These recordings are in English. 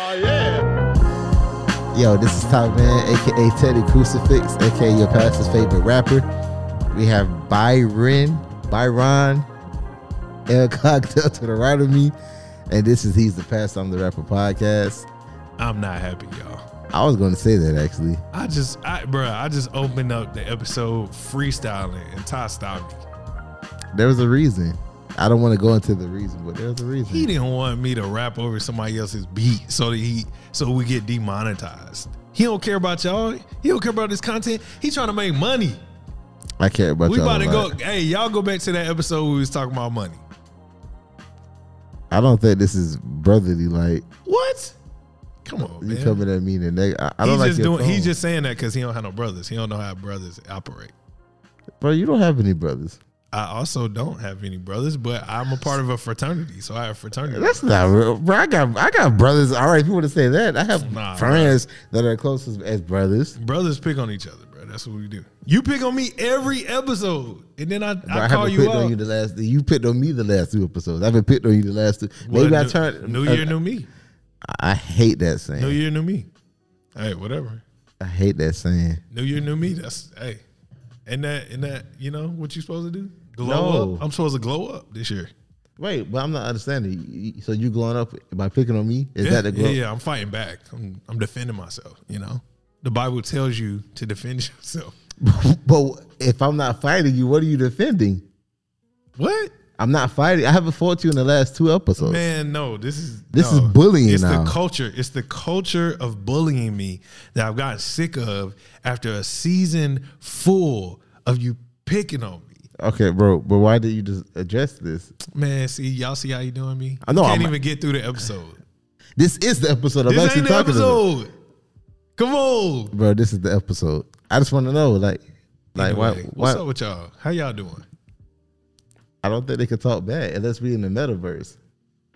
Oh, Yo, this is Top Man, aka Teddy Crucifix, aka your pastor's favorite rapper. We have Byron, Byron, El Cocktail to the right of me, and this is He's the Pastor, I'm the Rapper podcast. I'm not happy, y'all. I was going to say that actually. I just, I, bruh, I just opened up the episode freestyling and Ty stopped me. There was a reason. I don't want to go into the reason, but there's a reason. He didn't want me to rap over somebody else's beat so that he, so we get demonetized. He don't care about y'all. He don't care about this content. He trying to make money. I care about We y'all about to go. Hey, y'all go back to that episode where we was talking about money. I don't think this is brotherly. Like What? Come on, you man. coming at me and neg- I, I don't like just doing. He's just saying that because he don't have no brothers. He don't know how brothers operate. bro. You don't have any brothers. I also don't have any brothers, but I'm a part of a fraternity, so I have fraternity. That's not real, bro. I got I got brothers. All right, if you want to say that, I have Nah, friends that are close as, as brothers. brothers pick on each other, bro. That's what we do. You pick on me every episode, and then I, Bro, I, I, call you picked on you the last. You picked on me the last two episodes. I've been picked on you the last two. Maybe I turned. New uh, year, new me. I hate that saying. New year, new me. Hey, whatever. I hate that saying. New year, new me. That's hey, and that and that. You know what you supposed to do? Glow No. up. I'm supposed to glow up this year. Wait, but I'm not understanding. So you glowing up by picking on me? Is yeah, that the glow? yeah, yeah, I'm fighting back. I'm, I'm defending myself. You know, the Bible tells you to defend yourself. but if I'm not fighting you, what are you defending? What? I'm not fighting. I haven't fought you in the last two episodes. Man, no. This is This no. is bullying It's now. the culture. It's the culture of bullying me that I've gotten sick of after a season full of you picking on me. Okay, bro. But why did you just address this? Man, see, y'all see how you doing me? I know, I Can't I'm- even get through the episode. This is the episode. I'm this actually ain't the talking about. episode. Come on. Bro, this is the episode. I just want to know, like, like? Anyway, why what's up with y'all? How y'all doing? I don't think they could talk bad unless we in the metaverse.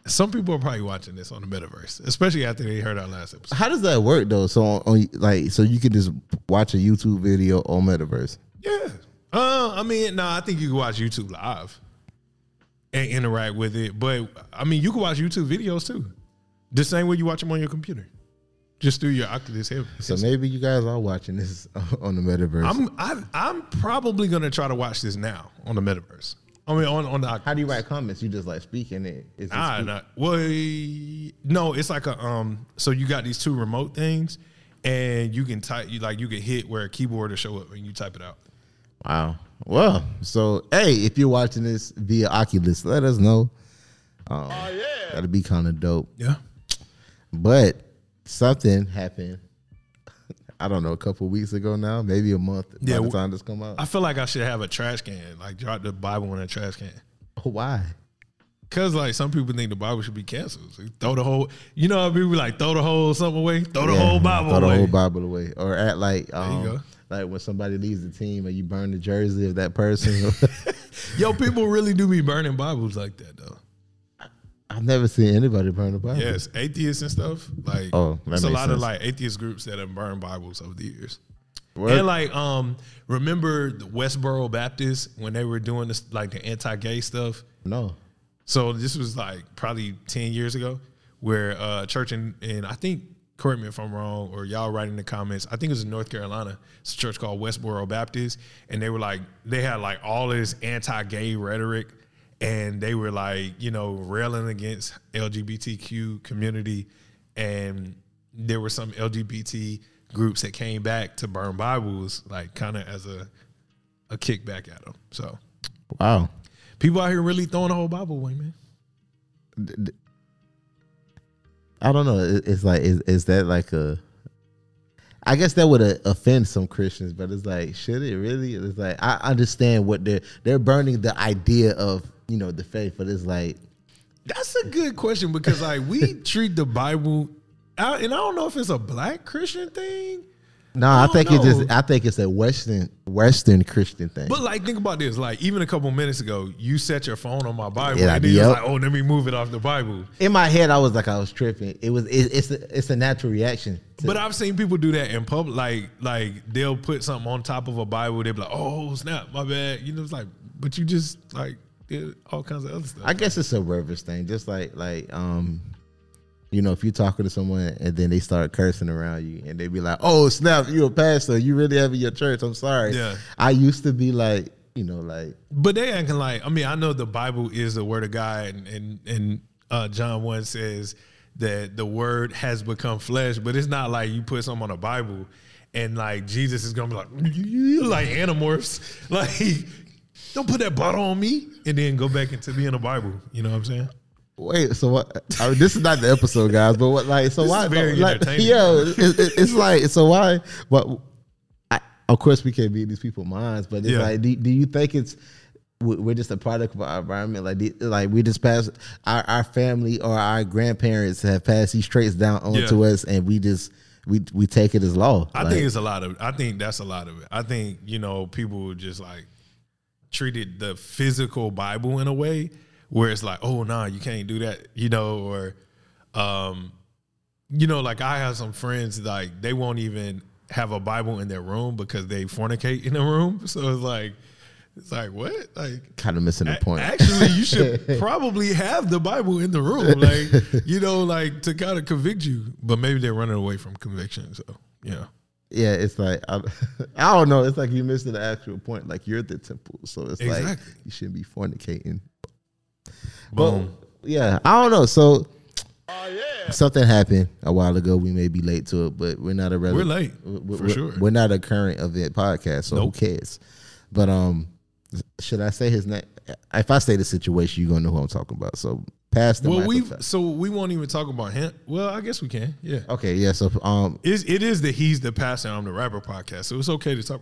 Some people are probably watching this on the metaverse, especially after they heard our last episode. How does that work though? So on, on like, so you can just watch a YouTube video on metaverse. Yeah. Uh, I mean, no, I think you can watch YouTube live and interact with it. But I mean, you can watch YouTube videos too, the same way you watch them on your computer, just through your Oculus head. So maybe you guys are watching this on the metaverse. I'm I, I'm probably gonna try to watch this now on the metaverse. I mean, on on the How do you write comments? You just like speaking it. It's just Ah, speak- nah. Well, no, it's like a um. So you got these two remote things, and you can type. You like you can hit where a keyboard will show up and you type it out. Wow. Well, so hey, if you're watching this via Oculus, let us know. Um, That'd be kind of dope. Yeah. But something happened. I don't know, a couple weeks ago now, maybe a month Yeah, by the time this come out. I feel like I should have a trash can, like drop the Bible in a trash can. Why? Cause like some people think the Bible should be canceled. So throw the whole, you know, how people like throw the whole something away, throw the Yeah, whole Bible throw away. the whole Bible away, or at like there you um, go. Like when somebody leaves the team and you burn the jersey of that person. Yo, people really do be burning Bibles like that though. I've never seen anybody burn the Bible. Yes, atheists and stuff. Like, Oh, there's a lot of like atheist groups that have burned Bibles over the years. Word. And like, um, remember the Westboro Baptist when they were doing this like the anti-gay stuff? no. So this was like probably ten years ago, where uh, church in, and I think correct me if I'm wrong, or y'all write in the comments. I think it was in North Carolina. It's a church called Westboro Baptist, and they were like they had like all this anti-gay rhetoric, and they were like you know railing against LGBTQ community, and there were some LGBT groups that came back to burn Bibles, like kind of as a a kickback at them. So Wow. people out here really throwing the whole Bible away, man. I don't know. It's like is, is that like a? I guess that would uh, offend some Christians, but it's like, should it really? It's like I understand what they're they're burning the idea of you know the faith, but it's like That's a good question because like we treat the Bible, and I don't know if it's a black Christian thing, no, I, don't think it just I think it's a Western Western Christian thing. but like think about this. Like even a couple minutes ago, you set your phone on my Bible, Yeah, and then yep. was like, "Oh, let me move it off the Bible." In my head, I was like I was tripping. It was it, it's a, it's a natural reaction. But I've seen people do that in public. Like like they'll put something on top of a Bible. They'll be like, "Oh snap, my bad." You know, it's like, but you just like did all kinds of other stuff. I guess it's a reverse thing, just like like um, you know, if you're talking to someone and then they start cursing around you and they be like, "Oh snap, you a pastor? You really have in your church?" I'm sorry. Yeah. I used to be like, you know, like But they acting like I mean I know the Bible is the word of God and and, and uh, John one says that the word has become flesh, but it's not like you put something on a Bible and like Jesus is gonna be like like animorphs like don't put that bottle on me and then go back into being a Bible. You know what I'm saying? Wait, so what? I mean, this is not the episode, guys. But what, like, so This why? very like, yeah, it, it, it's like, so why? But I, of course, we can't be in these people's minds. But it's Yeah. like, do, do you think it's we- we're just a product of our environment? Like, like we just pass our, our family or our grandparents have passed these traits down onto us, and we just we we take it as law. I Like, think it's a lot of. I think that's a lot of it. I think you know people just like treated the physical Bible in a way where it's like, oh nah, you can't do that, you know, or um, you know, like I have some friends like they won't even have a Bible in their room because they fornicate in the room. So it's like, it's like what, like. kind of missing the point. Actually, you should probably have the Bible in the room, like you know, like to kind of convict you. But maybe they're running away from conviction. So yeah, yeah, it's like I, I don't know. It's like you're missing the actual point. Like you're the temple, so it's like you shouldn't be fornicating. Boom. But yeah, I don't know. So something happened a while ago. We may be late to it, but we're not a rele- We're late, we're, for we're- sure. We're not a current event podcast, so Nope. who cares? But um, should I say his name? If I say the situation, you're gonna know who I'm talking about. So Pastor. Well, we so we won't even talk about him. Well, I guess we can. Yeah, okay, yeah. So um, It's, it is the he's the pastor. I'm the rapper podcast. So it's okay to talk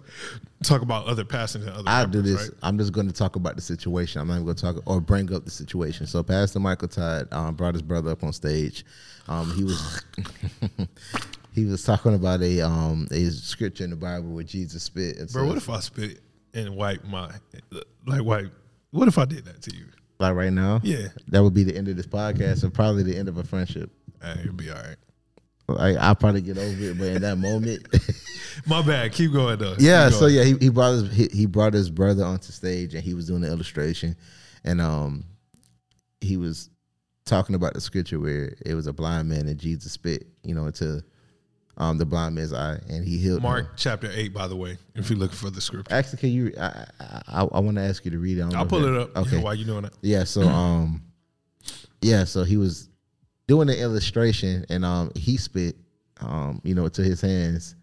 talk about other pastors and other. I do this. Right? I'm just going to talk about the situation. I'm not even going to talk or bring up the situation. So Pastor Michael Todd um, brought his brother up on stage. Um, he was he was talking about a um a scripture in the Bible where Jesus spit. And Bro, what if I spit and wipe my like wipe? What if I did that to you? like right now, Yeah, that would be the end of this podcast, and probably the end of a friendship. hey, it'll be all right. Like I'll probably get over it, but in that moment, My bad. Keep going though. yeah. Keep So yeah, he, he brought his he, he brought his brother onto stage, and he was doing the illustration, and um, he was talking about the scripture where it was a blind man and Jesus spit, you know, into um the blind man's eye, and he healed. him. Mark chapter eight, by the way, if you're looking for the scripture. Actually, can you? I I, I want to ask you to read it. I'll pull it up. Okay. Yeah, while you doing it. Yeah, so um yeah, so he was doing the illustration and um he spit um, you know, to his hands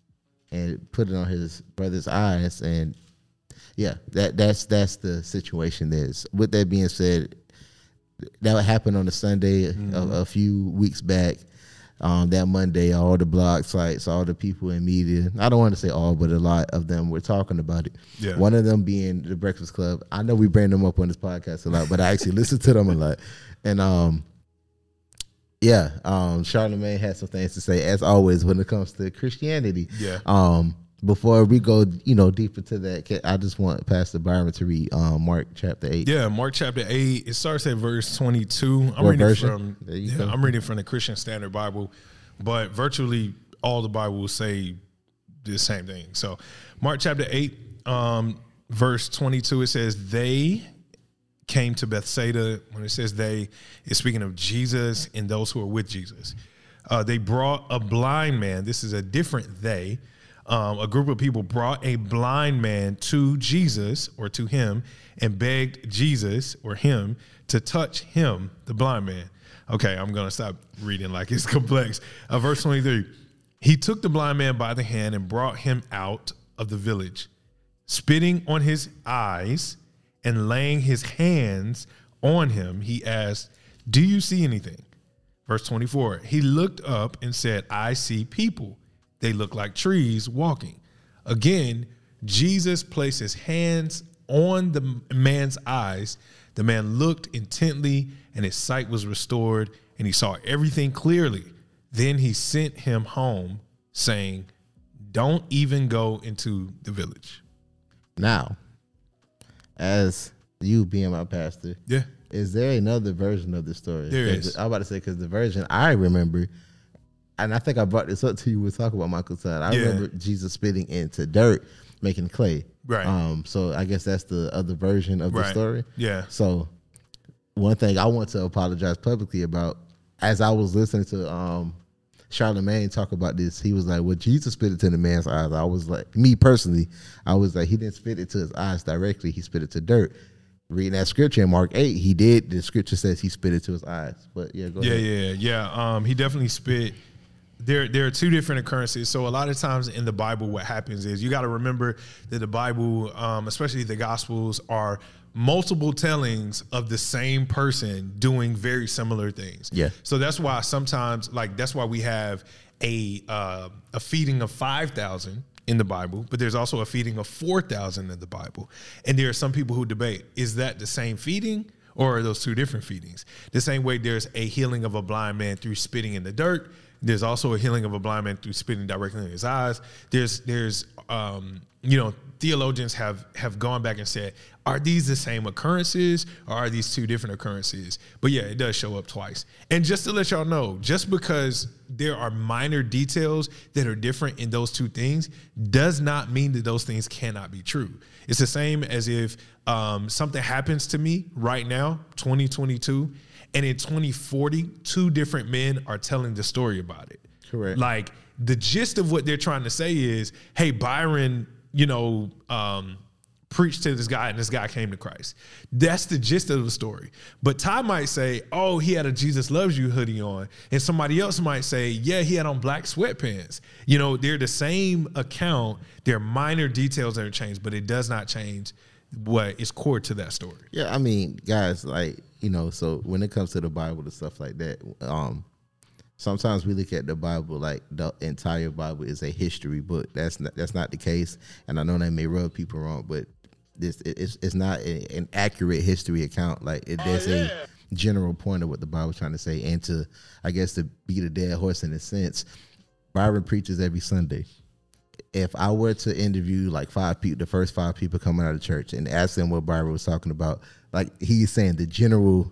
and put it on his brother's eyes and yeah, that that's that's the situation is. With that being said, that happened on a Sunday a- a, few weeks back. Um, that Monday, all the blog sites, all the people in media, I don't want to say all, but a lot of them were talking about it. Yeah. One of them being the Breakfast Club. I know we bring them up on this podcast a lot, but I actually listen to them a lot. And um, yeah, um, Charlamagne had some things to say, as always, when it comes to Christianity. Yeah. Um, before we go, you know, deeper to that, I just want Pastor Byron to read um, Mark chapter eight. Yeah, Mark chapter eight. It starts at verse twenty-two. I'm What reading version? from. Yeah. I'm reading from the Christian Standard Bible, but virtually all the Bibles say the same thing. So, Mark chapter eight, um, verse twenty-two. It says they came to Bethsaida. When it says they, it's speaking of Jesus and those who are with Jesus. Uh, they brought a blind man. This is a different they. Um, a group of people brought a blind man to Jesus or to him and begged Jesus or him to touch him, the blind man. Okay, I'm going to stop reading like it's complex. Uh, verse 23 He took the blind man by the hand and brought him out of the village spitting on his eyes and laying his hands on him, he asked, Do you see anything? Verse 24 He looked up and said, I see people. They look like trees walking. Again, Jesus placed his hands on the man's eyes. The man looked intently, and his sight was restored, and he saw everything clearly. Then he sent him home, saying, Don't even go into the village. Now, as you being my pastor, Yeah. is there another version of the story? There is. I'm about to say because the version I remember, and I think I brought this up to you. We talk about Michael Todd. I Yeah. remember Jesus spitting into dirt, making clay. Right. Um. So I guess that's the other version of the story. Yeah. So one thing I want to apologize publicly about as I was listening to um Charlamagne talk about this, he was like, "Well, Jesus spit it to the man's eyes." I was like, me personally, I was like, he didn't spit it to his eyes directly; he spit it to dirt. Reading that scripture in Mark eight, he did. The scripture says he spit it to his eyes. But yeah, go Yeah, ahead. yeah, yeah. Um, he definitely spit. There, there are two different occurrences. So a lot of times in the Bible, what happens is you got to remember that the Bible, um, especially the Gospels, are multiple tellings of the same person doing very similar things. Yeah. So that's why sometimes, like, that's why we have a uh, a feeding of five thousand in the Bible, but there's also a feeding of four thousand in the Bible. And there are some people who debate: is that the same feeding? or are those two different feedings? The same way there's a healing of a blind man through spitting in the dirt. There's also a healing of a blind man through spitting directly in his eyes. There's there's um, you know theologians have have gone back and said, are these the same occurrences or are these two different occurrences? But yeah, it does show up twice. And just to let y'all know, just because there are minor details that are different in those two things does not mean that those things cannot be true. It's the same as if um, something happens to me right now, 2022, and in 2040, two different men are telling the story about it. Correct. Like the gist of what they're trying to say is, hey, Byron, you know, um, preached to this guy and this guy came to Christ. That's the gist of the story. But Ty might say, oh, he had a Jesus loves you hoodie on. And somebody else might say, yeah, he had on black sweatpants. You know, they're the same account. There are minor details that are changed, but it does not change what is core to that story. Yeah, I mean, guys, like you know, so when it comes to the Bible and stuff like that, um, sometimes we look at the Bible like the entire Bible is a history book. That's not that's not the case, and I know that may rub people wrong, but this it- it's it's not a, an accurate history account. Like it, there's a general point of what the Bible's trying to say, and to I guess to beat a dead horse in a sense, Byron preaches every Sunday if I were to interview like five people, the first five people coming out of church, and ask them what Byron was talking about, like he's saying the general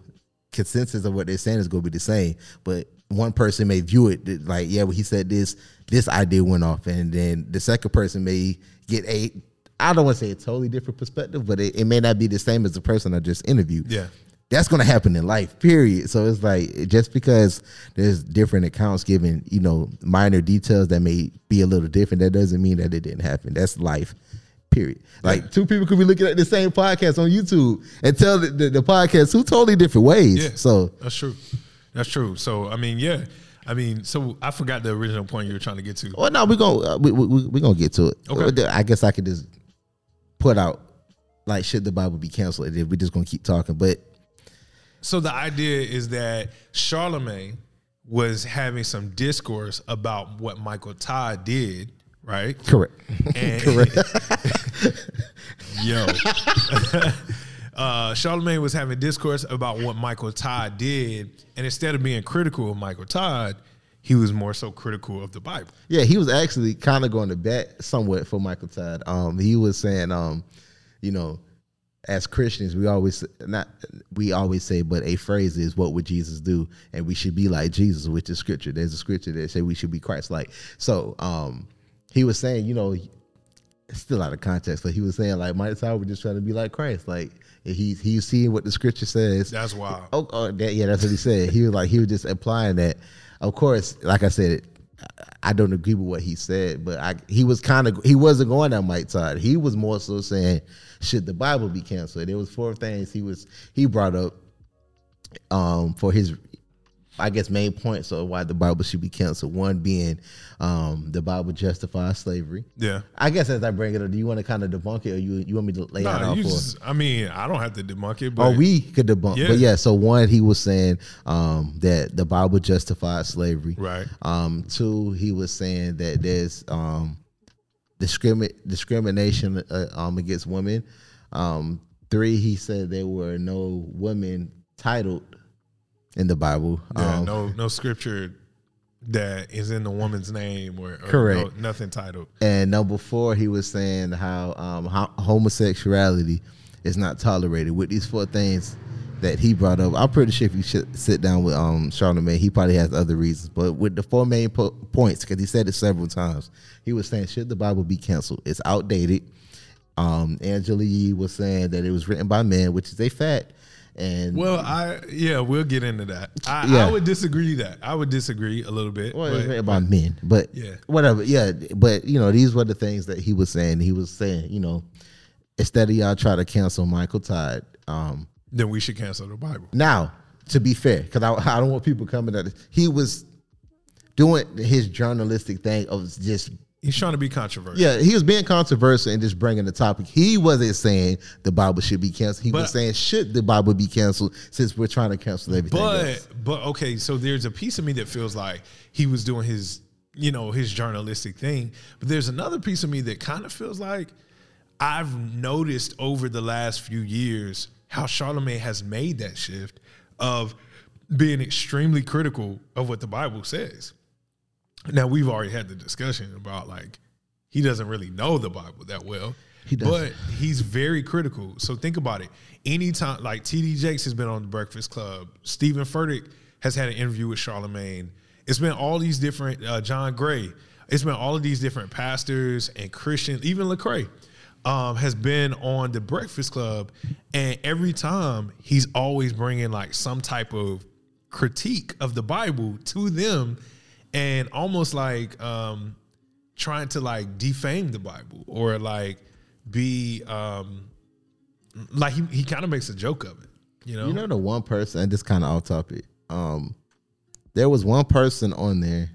consensus of what they're saying is going to be the same, but one person may view it like, yeah, well, he said this, this idea went off, and then the second person may get a, I don't want to say a totally different perspective, but it, it may not be the same as the person I just interviewed. Yeah. that's going to happen in life period. So it's like just because there's different accounts giving you know minor details that may be a little different that doesn't mean that it didn't happen. That's life period like two people could be looking at the same podcast on youtube and tell the, the, the podcast two totally different ways Yeah. so That's true. That's true. So I mean, yeah. I mean, so I forgot the original point you were trying to get to. well no we're gonna uh, we, we, we're gonna get to it Okay. i guess i could just put out like should the bible be canceled if we're just gonna keep talking but So the idea is that Charlamagne was having some discourse about what Michael Todd did, right? correct And yo, uh, Charlamagne was having discourse about what Michael Todd did, and instead of being critical of Michael Todd, he was more so critical of the Bible. Yeah, he was actually kind of going to bat somewhat for Michael Todd. Um, he was saying, um, you know, as Christians, we always not we always say, but a phrase is, "What would Jesus do?" And we should be like Jesus, which is Scripture. There's a Scripture that say we should be Christ-like. So, um, he was saying, you know, it's still out of context, but he was saying like Michael Todd was just trying to be like Christ, like he's he's seeing what the Scripture says. That's wild. Oh, oh that, yeah, that's what he said. He was like, he was just applying that. Of course, like I said, I don't agree with what he said, but I he was kind of he wasn't going on Mike Todd. He was more so saying, should the Bible be canceled? There was four things he was he brought up um for his I guess main points of why the Bible should be canceled. One being um the Bible justifies slavery. Yeah. I guess as I bring it up, do you want to kind of debunk it, or you you want me to lay it out all you just, I mean, I don't have to debunk it, but Or we could debunk. Yeah. But yeah, so one, he was saying um, that the Bible justifies slavery. Right. Um, two, he was saying that there's um, discrimi- discrimination uh, um, against women. Um, three, he said there were no women titled in the Bible. yeah, Um, no, no scripture that is in the woman's name or, or Correct. no- nothing titled. And number four, he was saying how, um, how homosexuality is not tolerated. With these four things that he brought up, I'm pretty sure if you should sit down with um, Charlamagne, he probably has other reasons. But with the four main po- points, because he said it several times, he was saying, should the Bible be canceled? It's outdated. Um, Angela Yee was saying that it was written by men, which is a fact. And Well, I yeah, we'll get into that. I, Yeah. I would disagree that. I would disagree a little bit. well, but- about men, but Yeah. whatever. Yeah, but you know, these were the things that he was saying. He was saying, you know, instead of y'all try to cancel Michael Todd, um, then we should cancel the Bible. Now, to be fair, because I, I don't want people coming at it, he was doing his journalistic thing of just He's trying to be controversial. yeah, he was being controversial and just bringing the topic. He wasn't saying the Bible should be canceled. He But- was saying should the Bible be canceled since we're trying to cancel everything. But else. but okay, so there's a piece of me that feels like he was doing his you know his journalistic thing, but there's another piece of me that kind of feels like I've noticed over the last few years how Charlamagne has made that shift of being extremely critical of what the Bible says. Now we've already had the discussion about like he doesn't really know the Bible that well. He doesn't. But he's very critical. So think about it. Anytime like TD Jakes has been on the Breakfast Club, Steven Furtick has had an interview with Charlamagne. It's been all these different uh, John Gray. It's been all of these different pastors and Christians, even Lecrae. Um, has been on the Breakfast Club, and every time he's always bringing like some type of critique of the Bible to them, and almost like um, trying to like defame the Bible or like be um, like he, he kind of makes a joke of it, you know. you know the one person, and this kind of off topic. Um, there was one person on there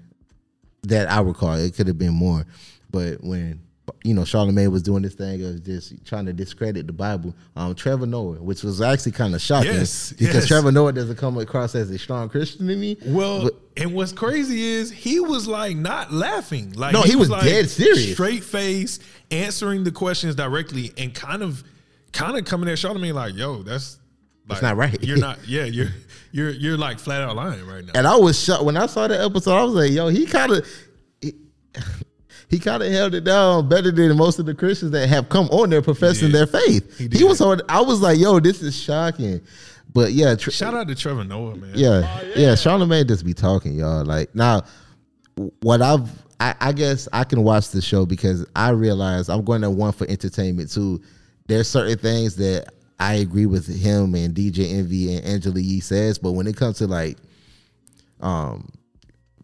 that I recall. It could have been more, but when you know Charlamagne was doing this thing of just trying to discredit the Bible, um, Trevor Noah, which was actually kind of shocking Yes, because yes. Trevor Noah doesn't come across as a strong Christian to me. Well, But- and what's crazy is he was like not laughing. Like No, he was like dead serious. straight face, answering the questions directly, and kind of, kind of coming at Charlamagne like, "Yo, that's like, not right." You're not. Yeah, you're you're you're like flat out lying right now." And I was shocked when I saw the episode. I was like, "Yo, he kind of." He, he kind of held it down better than most of the Christians that have come on there professing did. their faith. He He, was hard. I was like, "Yo, this is shocking," but yeah, tr- Shout out to Trevor Noah, man. yeah, yeah. Charlamagne just be talking, y'all. Like now, what I've, I, I guess I can watch the show because I realize I'm going to one for entertainment too. There's certain things that I agree with him and DJ Envy and Angela Yee says, but when it comes to like, um,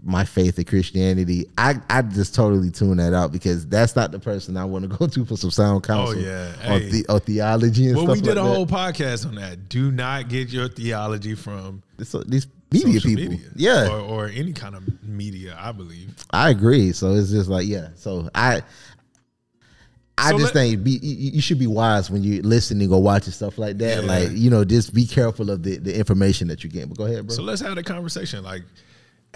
my faith in Christianity, I, I just totally tune that out because that's not the person I want to go to for some sound oh, counsel. Oh yeah. Hey. the, on theology and Well, stuff we did like a that. whole podcast on that. Do not get your theology from This- these media people, media, yeah, or, or any kind of media. I believe. I agree. So it's just like, yeah. So I, I So just let- think be, you, should be wise when you're listening or watching stuff like that. Yeah. Like you know, just be careful of the, the information that you get. But go ahead, bro. So let's have the conversation. Like,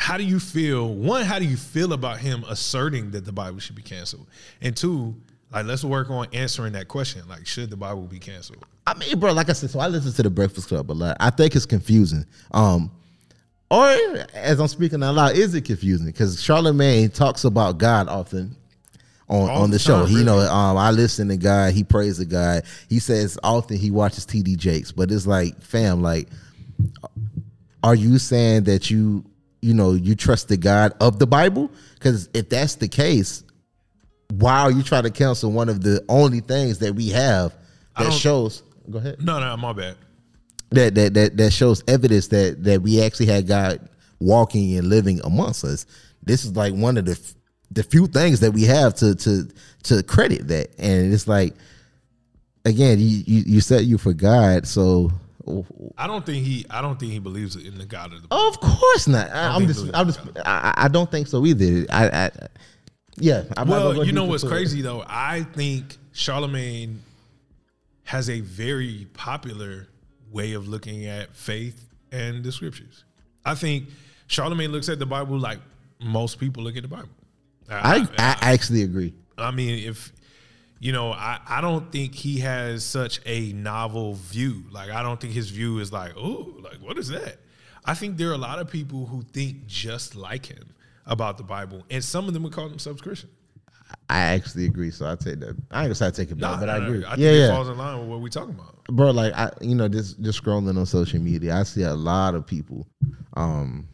how do you feel? One, how do you feel about him asserting that the Bible should be canceled? And two, like, let's work on answering that question. Like, should the Bible be canceled? I mean, bro, like I said, so I listen to the Breakfast Club a lot. I think it's confusing. Um, or as I'm speaking out loud, is it confusing? Because Charlamagne talks about God often on, All on the the show. time, He, you know, um, I listen to God. He prays to God. He says often he watches TD Jakes, but it's like, fam, like, are you saying that you, you know, you trust the God of the Bible? Because if that's the case, why are you trying to cancel one of the only things that we have that shows? Go ahead No, no, my bad. that that that that shows evidence that that we actually had God walking and living amongst us. This is like one of the the few things that we have to to to credit that, and it's like again, you you, you said you for God, so I don't think he. I don't think he believes in the God of the. Bible. of course not. I, I'm just. I'm just I, I don't think so either. I, I yeah. I'm Well, you know what's crazy though? I think Charlamagne has a very popular way of looking at faith and the scriptures. I think Charlamagne looks at the Bible like most people look at the Bible. I, I actually agree. I mean, if you know, I, I don't think he has such a novel view. Like, I don't think his view is like, oh, like what is that? I think there are a lot of people who think just like him about the Bible, and some of them would call themselves Christian. I actually agree. So I take that. I ain't gonna say I take it back, Nah, but nah, I agree. I think yeah, it yeah. falls in line with what we're talking about. bro like i you know just just scrolling on social media i see a lot of people um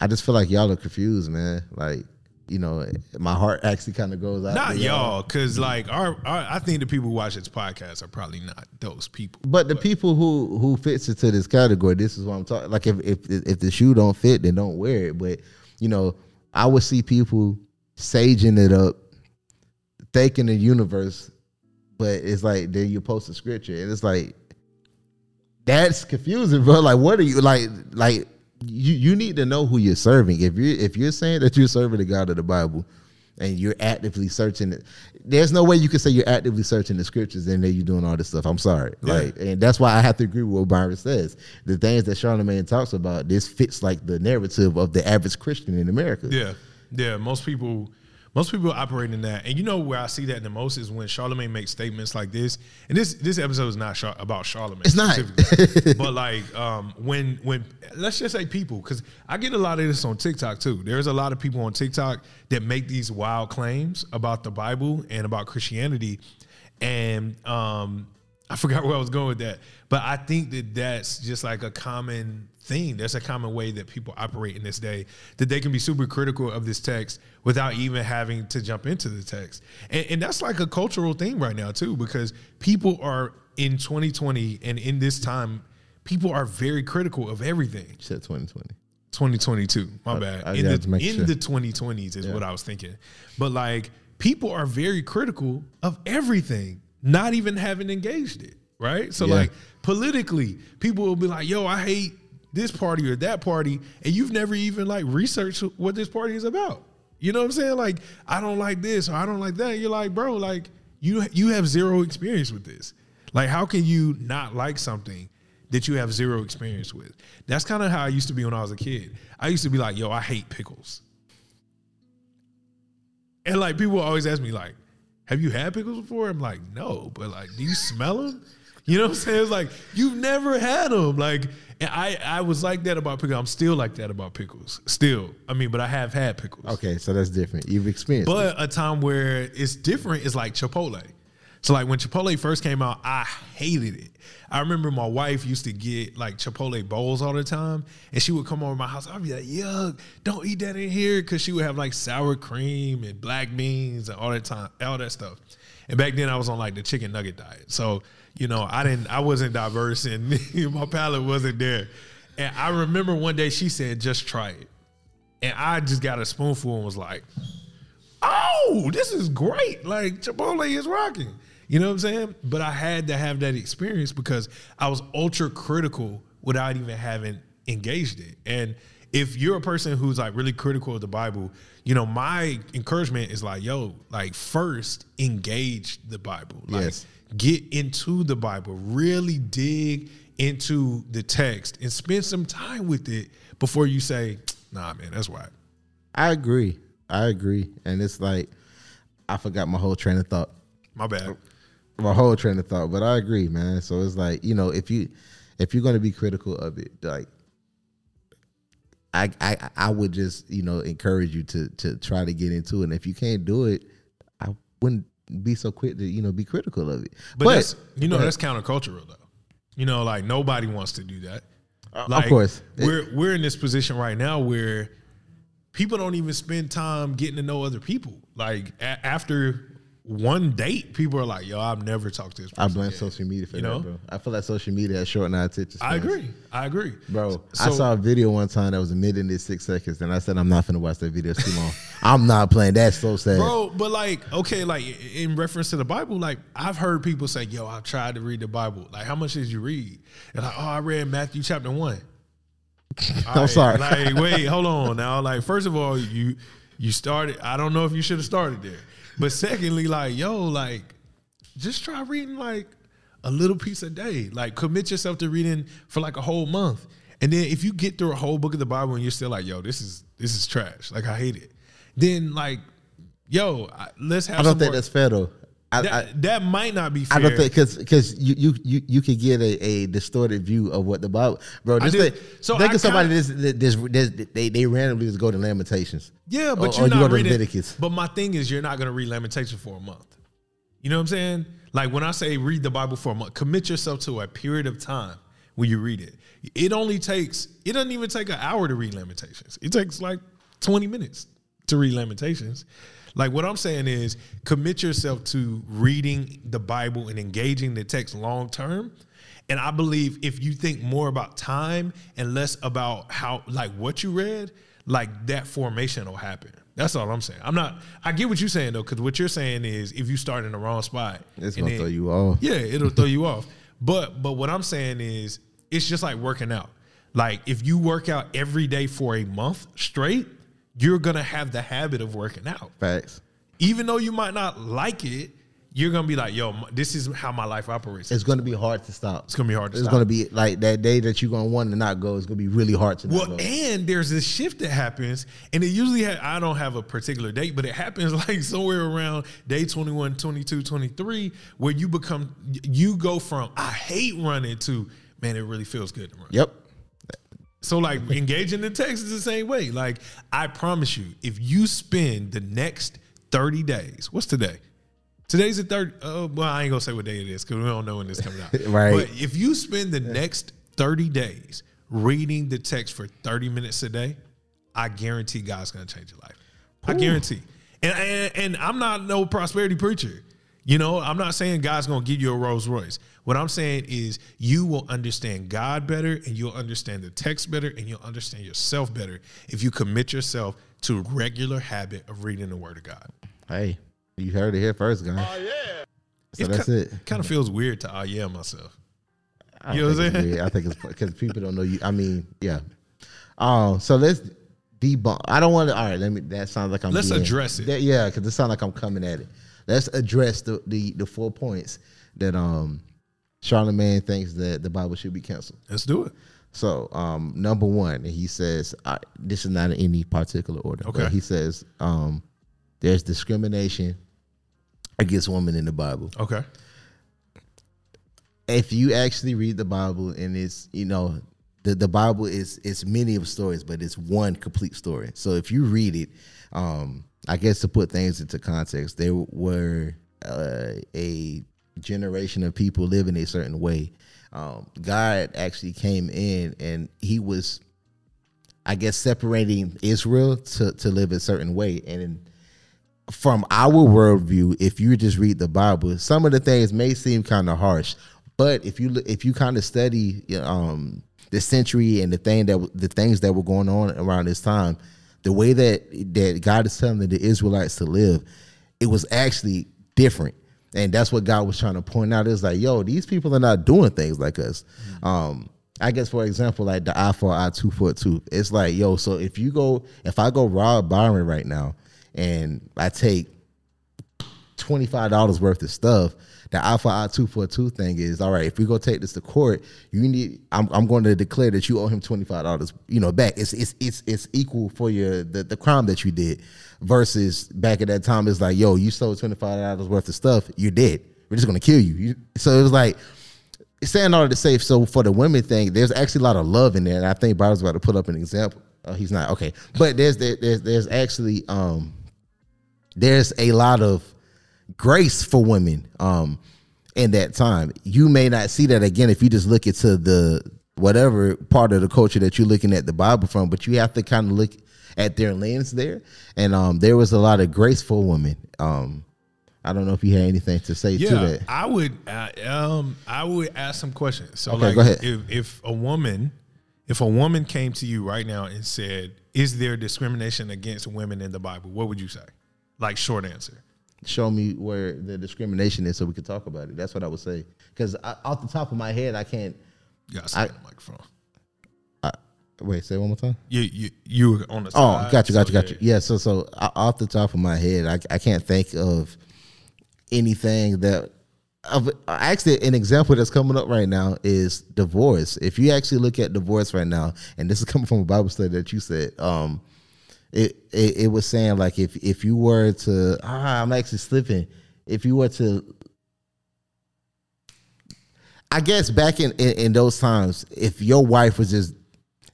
i just feel like y'all are confused man like you know, my heart actually kind of goes out. Not y'all, because like our, our, I think the people who watch this podcast are probably not those people. But the people who who fits into this category, this is what I'm talking. Like if if if the shoe don't fit, then don't wear it. But you know, I would see people saging it up, thinking the universe, but it's like then you post a scripture, and it's like that's confusing, bro. Like, what are you like? Like you you need to know who you're serving. If you if you're saying that you're serving the God of the Bible, and you're actively searching it, there's no way you can say you're actively searching the scriptures and then you're doing all this stuff. I'm sorry, Yeah. like, and that's why I have to agree with what Byron says. The things that Charlamagne talks about, this fits like the narrative of the average Christian in America. Yeah, yeah. Most people, most people operate in that, and you know where I see that the most is when Charlamagne makes statements like this. And this this episode is not Char- about Charlamagne. It's not. specifically. but like um, when when let's just say people, because I get a lot of this on TikTok too. There's a lot of people on TikTok that make these wild claims about the Bible and about Christianity, and um, I forgot where I was going with that. But I think that that's just like a common thing. That's a common way that people operate in this day. That they can be super critical of this text without even having to jump into the text. And, and that's like a cultural thing right now too, because people are in 2020 and in this time, people are very critical of everything. You said 2020. 2022. My bad. I in the in sure. the 2020s is what I was thinking. But like people are very critical of everything, not even having engaged it, right? So Yeah. like politically, people will be like, "Yo, I hate this party or that party," and you've never even like researched what this party is about. You know what I'm saying? Like, I don't like this or I don't like that. You're like, bro, like you you have zero experience with this. Like, how can you not like something that you have zero experience with? That's kind of how I used to be when I was a kid. I used to be like, yo, I hate pickles. And like people always ask me, like, have you had pickles before? I'm like, no, but like, do you smell them? You know what I'm saying? It's like you've never had them. Like, and I I was like that about pickles. I'm still like that about pickles. Still, I mean, but I have had pickles. Okay, so that's different. You've experienced. it. But a time where it's different is like Chipotle. So like when Chipotle first came out, I hated it. I remember my wife used to get like Chipotle bowls all the time, and she would come over my house. I'd be like, "Yuck, don't eat that in here," because she would have like sour cream and black beans and all that time, all that stuff. And back then, I was on like the chicken nugget diet, so you know, I didn't, I wasn't diverse, and my palate wasn't there. And I remember one day she said, "Just try it," and I just got a spoonful and was like, oh, this is great. Like Chipotle is rocking. You know what I'm saying? But I had to have that experience because I was ultra critical without even having engaged it. And if you're a person who's like really critical of the Bible, you know, my encouragement is like, yo, like first engage the Bible. Like Yes. Get into the Bible, really dig into the text and spend some time with it before you say, nah, man, that's why. I agree. I agree. And it's like I forgot my whole train of thought. My bad. My whole train of thought. But I agree, man. So it's like, you know, if you if you're gonna be critical of it, like I I I would just, you know, encourage you to to try to get into it. And if you can't do it, I wouldn't be so quick to, you know, be critical of it. But, that's you know but- that's countercultural though. You know, like nobody wants to do that. Uh, like, of course. we're we're in this position right now where people don't even spend time getting to know other people. Like a- after one date, people are like, "Yo, I've never talked to this." I blame again." social media for You that, know? bro. I feel like social media has shortened our attention. I agree. I agree, Bro, I saw a video one time that was a minute and six seconds, and I said I'm not gonna watch that video. Too long. I'm not playing. That's so sad. bro. But like, okay, like in reference to the Bible, like I've heard people say, "Yo, I've tried to read the Bible. Like, how much did you read?" And like, "Oh, I read Matthew chapter one." I'm All sorry. Like, wait, hold on now. Like, first of all, you you started. I don't know if you should have started there. But secondly, like, yo, like, just try reading like a little piece a day. Like, commit yourself to reading for like a whole month. And then if you get through a whole book of the Bible and you're still like, yo, this is this is trash. Like, I hate it. Then like, yo, let's have. I don't some think more- that's fair though. I, that, I, that might not be fair. I don't think because because you you you you could get a, a distorted view of what the Bible, bro. Just think, so think I of somebody this, this, this they they randomly just go to Lamentations. Yeah, but Or- you're or you go to reading. Leviticus. But my thing is, you're not going to read Lamentations for a month. You know what I'm saying? Like when I say read the Bible for a month, commit yourself to a period of time when you read it. It only takes. It doesn't even take an hour to read Lamentations. It takes like 20 minutes. to read Lamentations. Like what I'm saying is commit yourself to reading the Bible and engaging the text long term. And I believe if you think more about time and less about how like what you read, like that formation will happen. That's all I'm saying. I'm not. I get what you're saying though, because what you're saying is if you start in the wrong spot, It's gonna then- throw you off. yeah, it'll throw you off. But but what I'm saying is it's just like working out. Like if you work out every day for a month straight, you're gonna have the habit of working out. Facts. Even though you might not like it, you're gonna be like, yo, this is how my life operates. It's, gonna be hard to stop. It's gonna be hard to stop. It's stop. gonna be like that day that you're gonna want to not go. It's gonna be really hard to Well, and there's this shift that happens, and it usually ha- I don't have a particular date, but it happens like somewhere around day 21, 22, 23, where you become you go from I hate running to man, it really feels good to run. Yep. So like engaging the text is the same way. Like I promise you, if you spend the next 30 days, what's today? Today's the third. Uh, well, I ain't gonna say what day it is because we don't know when this coming out. Right. But if you spend the next 30 days reading the text for 30 minutes a day, I guarantee God's gonna change your life. I guarantee. And, and and I'm not no prosperity preacher. You know, I'm not saying God's gonna give you a Rolls Royce. What I'm saying is you will understand God better and you'll understand the text better and you'll understand yourself better if you commit yourself to a regular habit of reading the word of God. Hey, you heard it here first, guys. Oh yeah. So that's it. Kind of feels weird to ah yeah myself. I You know what I'm saying? weird. I think it's because people don't know you. I mean, yeah. Um. So let's debunk. I don't want to. All right. Let me. That sounds like I'm. Let's being- address it. that- yeah, because it sounds like I'm coming at it. Let's address the the the four points that um Charlamagne thinks that the Bible should be canceled. Let's do it. So, um, number one, he says uh, this is not in any particular order. Okay. he says um, there's discrimination against women in the Bible. Okay. If you actually read the Bible and it's you know the the Bible is it's many of stories, but it's one complete story. So if you read it, um, I guess to put things into context, there were uh, a generation of people living a certain way. Um, God actually came in and he was I guess separating Israel to to live a certain way. And in, from our worldview, if you just read the Bible, some of the things may seem kind of harsh, but if you if you kind of study um, the century and the thing that the things that were going on around this time, the way that that God is telling the Israelites to live, it was actually different. And that's what God was trying to point out. Is like, yo, these people are not doing things like us. Um, I guess for example, like the eye for eye two for two. It's like, yo, so if you go, if I go rob Byron right now, and I take twenty five dollars worth of stuff. The I for two for thing is all right. If we go take this to court, you need. I'm, I'm going to declare that you owe him twenty five dollars. You know, back. It's it's it's it's equal for your the, the crime that you did. Versus back at that time, it's like, yo, you sold twenty five dollars worth of stuff. You're dead. We're just gonna kill you. you so it was like saying all to say, so for the women thing, there's actually a lot of love in there, and I think Byron's about to put up an example. Oh, he's not okay, but there's there, there's there's actually um there's a lot of grace for women um in that time. You may not see that again if you just look into the whatever part of the culture that you're looking at the Bible from, but you have to kind of look at their lens there. And um there was a lot of graceful women. Um I don't know if you had anything to say to that. I would. Uh, um, I would ask some questions. So, Okay, like, go ahead. if if a woman, if a woman came to you right now and said, "Is there discrimination against women in the Bible?" What would you say? Like, short answer. Show me where the discrimination is so we could talk about it. That's what I would say. Because off the top of my head, I can't. Gotta I- the microphone. Wait, say it one more time. You you you were on the Oh, side. got you, got so you, got you. Yeah, so so off the top of my head, I, I can't think of anything that. Of actually, an example that's coming up right now is divorce. If you actually look at divorce right now, and this is coming from a Bible study that you said, um, it, it it was saying like if if you were to ah, I'm actually slipping. If you were to I guess back in, in, in those times, if your wife was just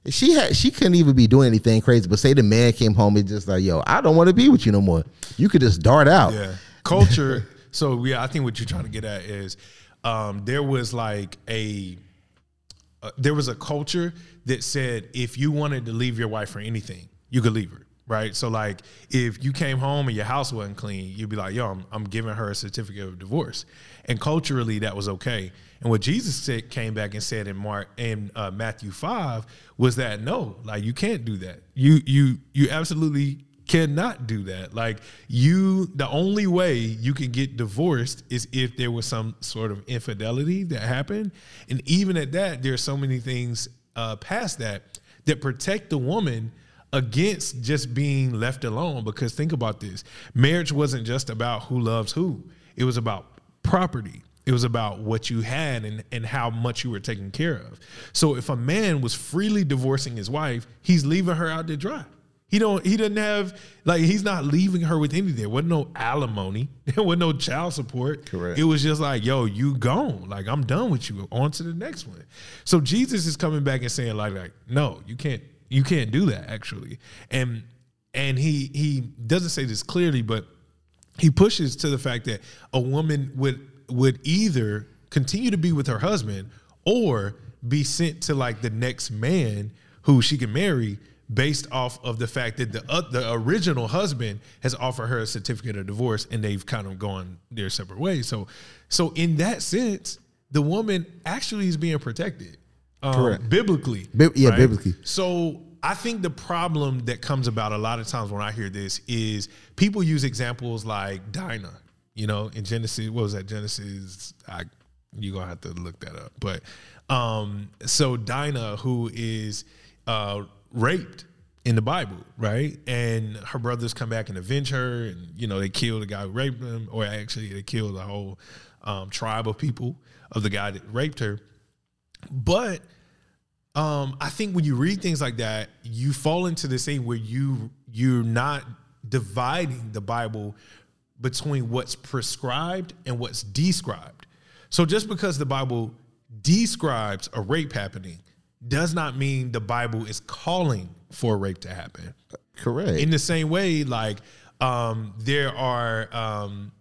she had she couldn't even be doing anything crazy, but say the man came home and just like, yo, I don't want to be with you no more. You could just dart out. Yeah. Culture. so yeah, I think what you're trying to get at is um, there was like a uh, there was a culture that said if you wanted to leave your wife for anything, you could leave her. Right? So like if you came home and your house wasn't clean, you'd be like, yo, I'm, I'm giving her a certificate of divorce. And culturally that was okay. And what Jesus said came back and said in Mark in uh, Matthew 5 was that no, like you can't do that. You you you absolutely cannot do that. Like you the only way you can get divorced is if there was some sort of infidelity that happened. And even at that, there are so many things uh, past that that protect the woman against just being left alone because think about this. Marriage wasn't just about who loves who. It was about property. It was about what you had and, and how much you were taken care of. So if a man was freely divorcing his wife he's leaving her out to dry. He don't he doesn't have like he's not leaving her with anything. There wasn't no alimony. There was no child support. Correct. it was just like yo you gone. Like i'm done with you. On to the next one. So jesus is coming back and saying like like no you can't you can't do that actually. And and he he doesn't say this clearly, but he pushes to the fact that a woman would would either continue to be with her husband or be sent to like the next man who she can marry based off of the fact that the uh, the original husband has offered her a certificate of divorce and they've kind of gone their separate ways. So so in that sense, the woman actually is being protected um, Correct. biblically. Bi- yeah, biblically. So I think the problem that comes about a lot of times when I hear this is people use examples like Dinah, you know, in Genesis. What was that? Genesis. I you're gonna have to look that up. But um, so Dinah, who is uh, raped in the Bible, right? And her brothers come back and avenge her, and you know they kill the guy who raped them, or actually they kill the whole um, tribe of people of the guy that raped her. But um, I think when you read things like that, you fall into this thing where you you're not dividing the Bible between what's prescribed and what's described. So just because the Bible describes a rape happening does not mean the Bible is calling for rape to happen. Correct. In the same way, like um, there are um,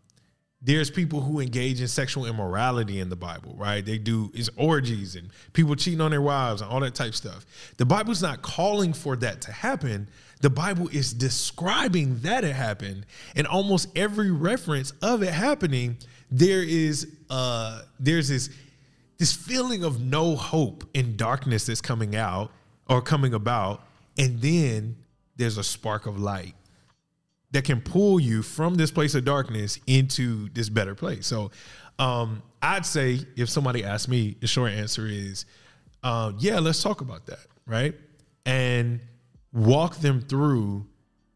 there's people who engage in sexual immorality in the Bible, right? They do is orgies and people cheating on their wives and all that type stuff. The Bible's not calling for that to happen. The Bible is describing that it happened, and almost every reference of it happening, there is uh there's this this feeling of no hope and darkness that's coming out or coming about, and then there's a spark of light that can pull you from this place of darkness into this better place. So um, I'd say if somebody asked me, the short answer is, uh, yeah, let's talk about that, right? And walk them through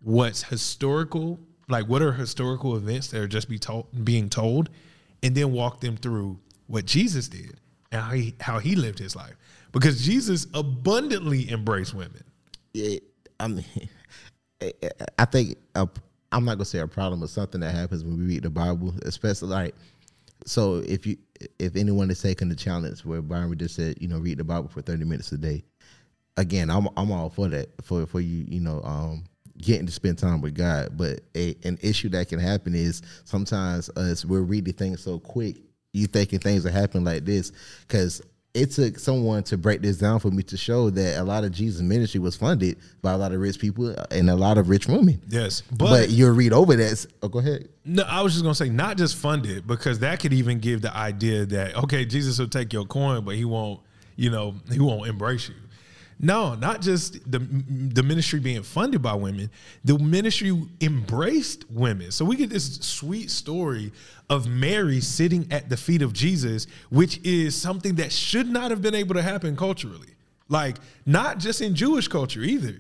what's historical, like what are historical events that are just be told, being told, and then walk them through what Jesus did and how he how he lived his life. Because Jesus abundantly embraced women. it, I mean, I think I'm not gonna say a problem, but something that happens when we read the Bible, especially like. So if you if anyone is taking the challenge where Byron just said, you know, read the Bible for 30 minutes a day, again, I'm I'm all for that for for you, you know, um, getting to spend time with God. But a, an issue that can happen is sometimes us we're reading things so quick, you thinking things are happening like this because it took someone to break this down for me to show that a lot of Jesus ministry was funded by a lot of rich people and a lot of rich women. Yes, But, but you'll read over that. Oh, go ahead. No, I was just gonna say not just funded because that could even give the idea that okay, Jesus will take your coin, but he won't, you know, he won't embrace you. No, not just the the ministry being funded by women. The ministry embraced women. So we get this sweet story of Mary sitting at the feet of Jesus, which is something that should not have been able to happen culturally. Like not just in Jewish culture either.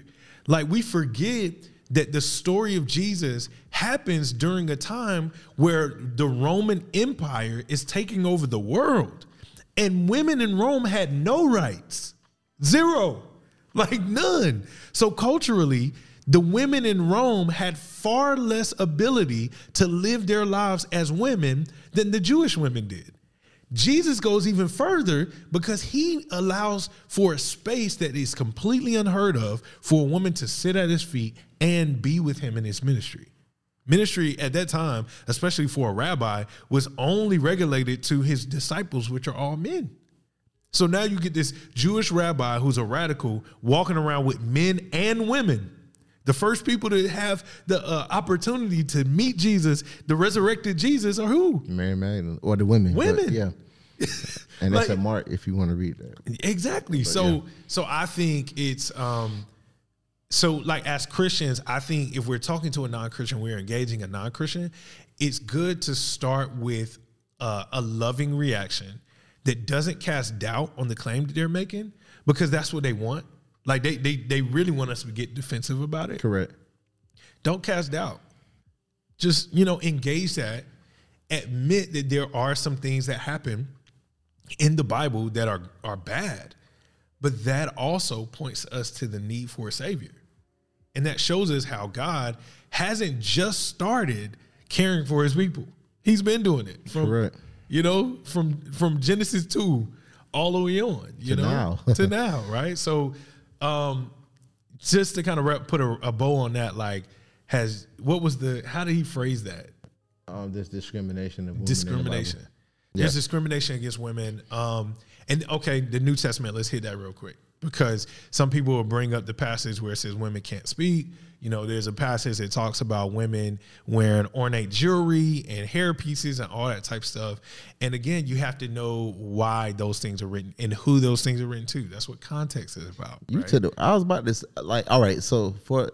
Like we forget that the story of Jesus happens during a time where the Roman Empire is taking over the world. And women in Rome had no rights. Zero. Like none. So culturally, the women in Rome had far less ability to live their lives as women than the Jewish women did. Jesus goes even further because he allows for a space that is completely unheard of for a woman to sit at his feet and be with him in his ministry. Ministry at that time, especially for a rabbi, was only regulated to his disciples, which are all men. So now you get this Jewish rabbi who's a radical walking around with men and women The first people to have the uh, opportunity to meet Jesus, the resurrected Jesus, are who? Mary Magdalene or the women. but Women. yeah. And that's Like- a mark if you want to read that. Exactly. so yeah. so I think it's um so like as Christians, I think if we're talking to a non-Christian, we're engaging a non-Christian, it's good to start with uh, a loving reaction that doesn't cast doubt on the claim that they're making because that's what they want. Like they they they really want us to get defensive about it. Correct. Don't cast doubt. Just, you know, engage that. Admit that there are some things that happen in the Bible that are are bad. But that also points us to the need for a savior. And that shows us how God hasn't just started caring for his people. He's been doing it from Correct. You know, from from Genesis 2 all the way on, you To know, now. to now, right? So um just to kind of wrap, put a, a bow on that, like, has what was the how did he phrase that? Um, there's discrimination of women in the Bible. Discrimination. There's discrimination against women. Um, and okay, the New Testament. Let's hit that real quick because some people will bring up the passage where it says women can't speak. You know, there's a passage that talks about women wearing ornate jewelry and hair pieces and all that type stuff. And again, you have to know why those things are written and who those things are written to. That's what context is about. You right? to the I was about to like all right, so for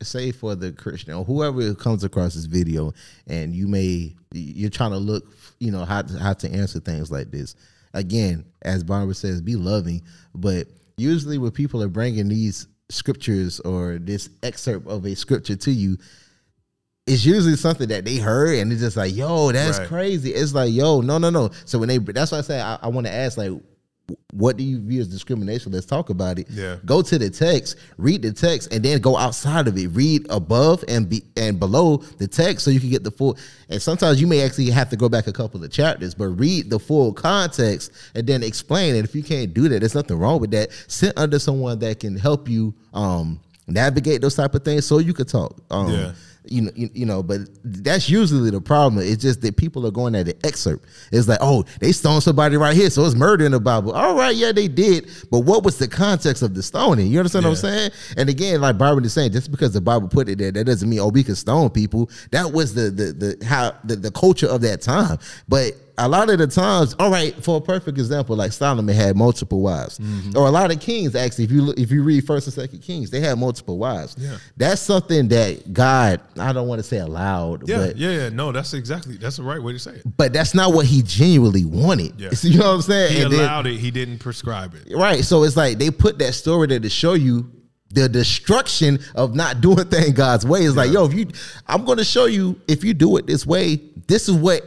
say for the Christian or whoever comes across this video and you may you're trying to look you know how to, how to answer things like this. Again, as Barbara says, be loving, but usually when people are bringing these scriptures or this excerpt of a scripture to you, it's usually something that they heard and it's just like, yo, that's Right. crazy. It's like, yo, no, no, no. So when they, that's why I say I, I want to ask, like, what do you view as discrimination? Let's talk about it. Yeah. Go to the text, read the text, and then go outside of it. Read above and be and below the text so you can get the full. And sometimes you may actually have to go back a couple of chapters, but read the full context and then explain it. If you can't do that, there's nothing wrong with that. Sit under someone that can help you um navigate those type of things so you could talk. Um, Yeah. You know, you, you know, but that's usually the problem. It's just that people are going at the excerpt. It's like, oh, they stoned somebody right here, so it's murder in the Bible. All right, yeah, they did, but what was the context of the stoning? You understand what I'm saying? And again, like Byron is saying, just because the Bible put it there, that doesn't mean oh we can stone people. That was the the the how the, the culture of that time. But a lot of the times, all right, for a perfect example, like Solomon had multiple wives, Mm-hmm. or a lot of kings actually. If you look, if you read First and Second Kings, they had multiple wives. Yeah. That's something that God, I don't want to say allowed, Yeah, but yeah, yeah. No, that's exactly that's the right way to say it. but that's not what he genuinely wanted. Yeah. You know what I'm saying? He And then- allowed it. He didn't prescribe it. right. So it's like they put that story there to show you the destruction of not doing things God's way. It's like, yo, if you, I'm going to show you if you do it this way, this is what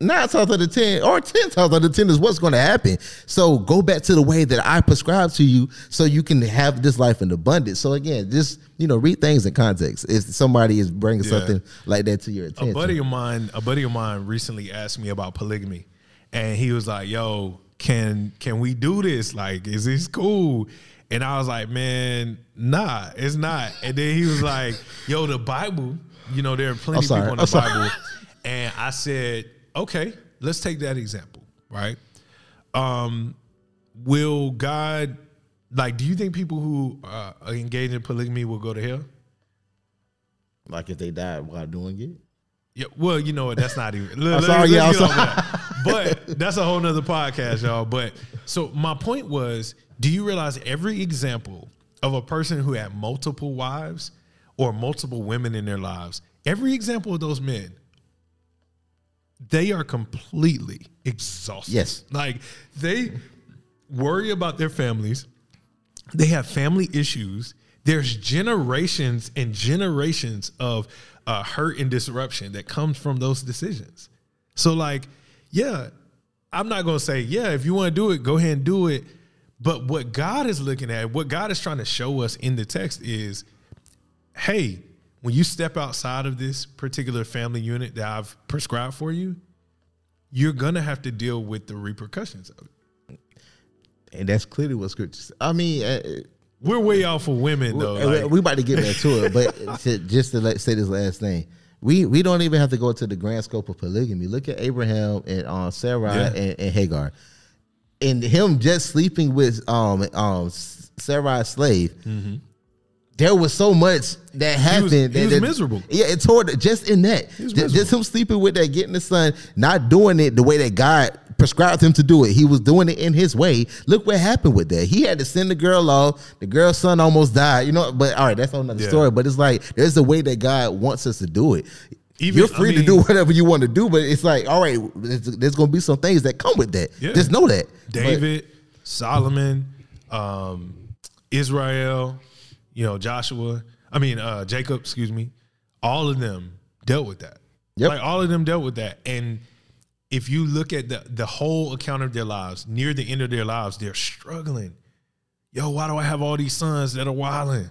nine times out of ten or ten times out of ten is what's going to happen. So go back to the way that I prescribe to you, so you can have this life in abundance. So again, just you know, read things in context. If somebody is bringing Yeah. something like that to your attention, A buddy of mine, a buddy of mine recently asked me about polygamy, and he was like, "Yo, can can we do this? Like, is this cool?" And I was like, "Man, nah, it's not." And then he was like, "Yo, the Bible, you know, there are plenty of people in the. Bible." And I said, "Okay, let's take that example, right? Um, will God?" Like, do you think people who uh, are engaged in polygamy will go to hell? like if they died while doing it. Yeah, well, you know what? That's not even. I'm sorry, yeah, I'm off that. But that's a whole nother podcast, y'all. But so my point was, do you realize every example of a person who had multiple wives or multiple women in their lives, every example of those men, they are completely exhausted. Yes. Like they worry about their families. They have family issues. There's generations and generations of uh, hurt and disruption that comes from those decisions. So, like, yeah, I'm not going to say, yeah, if you want to do it, go ahead and do it. But what God is looking at, what God is trying to show us in the text is, hey, when you step outside of this particular family unit that I've prescribed for you, you're going to have to deal with the repercussions of it. And that's clearly what scripture. says. I mean, uh, We're way off for women, though. we- like- we about to get back to it, but to, just to let, say this last thing, we we don't even have to go to the grand scope of polygamy. Look at Abraham and uh, Sarah Yeah. and, and Hagar, and him just sleeping with um um Sarai's slave. Mm-hmm. There was so much that happened. he that, was that- miserable. Yeah, it tore just in that. was Ju- Just, him sleeping with that, getting the son, not doing it the way that God prescribed him to do it. He was doing it in his way. Look what happened with that. He had to send the girl off. The girl's son almost died. You know, but all right, that's another Yeah. story. But it's like there's a way that God wants us to do it. Even- You're free I to do whatever you want to do, but it's like, all right, there's, there's going to be some things that come with that. Yeah. Just know that. But- David, Solomon, um, Israel, you know, Joshua, I mean, uh, Jacob, excuse me, all of them dealt with that. Yep. Like all of them dealt with that. And if you look at the, the whole account of their lives, near the end of their lives, they're struggling. Yo, why do I have all these sons that are wilding?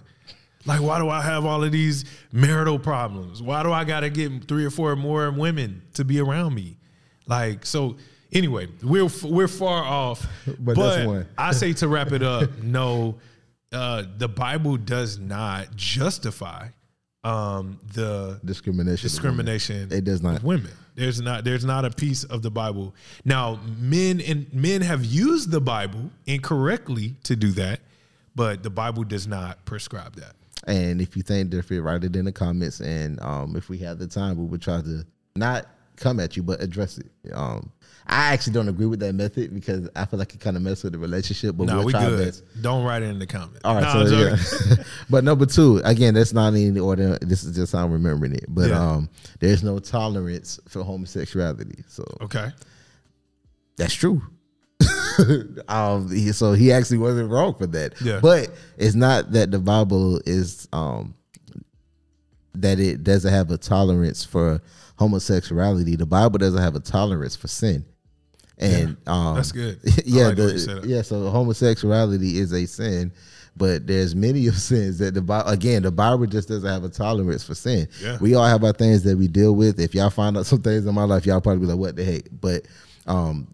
Like, why do I have all of these marital problems? Why do I got to get three or four more women to be around me? Like, so anyway, we're we're far off. But that's one. I say to wrap it up, no, uh, the Bible does not justify um, the discrimination. discrimination. It does not. of women. There's not. There's not a piece of the Bible. Now, men and men have used the Bible incorrectly to do that, but the Bible does not prescribe that. And if you think different, write it in the comments. And um, if we have the time, we would try to not come at you, but address it. Um, I actually don't agree with that method because I feel like it kind of messes with the relationship. But No, we'll we try good. best. Don't write it in the comments. All right, Nah, so yeah. but number two, again, that's not in the order. This is just how I'm remembering it. But Yeah. um, there's no tolerance for homosexuality. So Okay. that's true. um, he, so he actually wasn't wrong for that. Yeah. But it's not that the Bible is um that it doesn't have a tolerance for homosexuality. The Bible doesn't have a tolerance for sin. And um That's good. Yeah, like the way you the- said it. yeah. So homosexuality is a sin, but there's many of sins that the Bible again the Bible just doesn't have a tolerance for sin. Yeah. We all have our things that we deal with. If y'all find out some things in my life, y'all probably be like, "What the heck?" But um,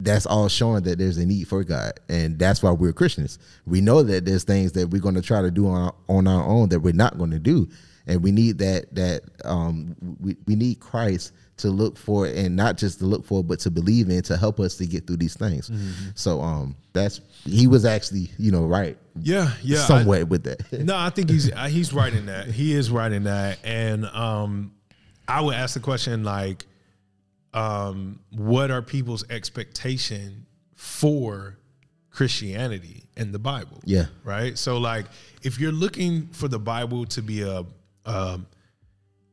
that's all showing that there's a need for God, and that's why we're Christians. We know that there's things that we're going to try to do on our, on our own that we're not going to do, and we need that that um, we we need Christ to look for, and not just to look for, but to believe in to help us to get through these things. So um, that's he was actually you know right Yeah. Yeah. I- somewhat with that. no, I think he's he's right in that. He is right in that. And um, I would ask the question like, um, what are people's expectation for Christianity and the Bible? Yeah. Right. So like, if you're looking for the Bible to be a um,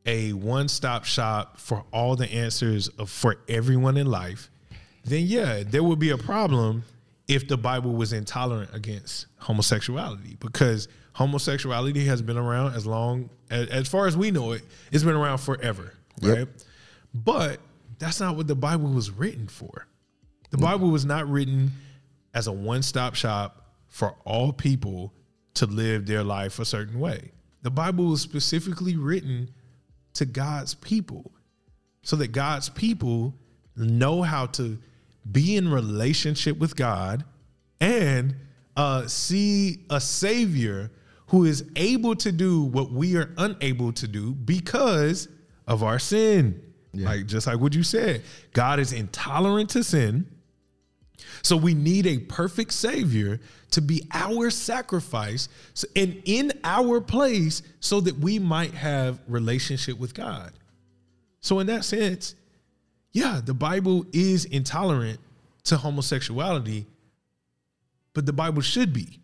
a one stop shop for all the answers of, for everyone in life, then yeah, there would be a problem if the Bible was intolerant against homosexuality because homosexuality has been around as long as, as far as we know it, it's been around forever, Yep. right? But that's not what the Bible was written for. The mm. Bible was not written as a one stop shop for all people to live their life a certain way. The Bible was specifically written to God's people so that God's people know how to be in relationship with God and uh, see a Savior who is able to do what we are unable to do because of our sin. Like just like what you said, God is intolerant to sin. So we need a perfect savior to be our sacrifice and in our place so that we might have relationship with God. So in that sense, yeah, the Bible is intolerant to homosexuality, but the Bible should be.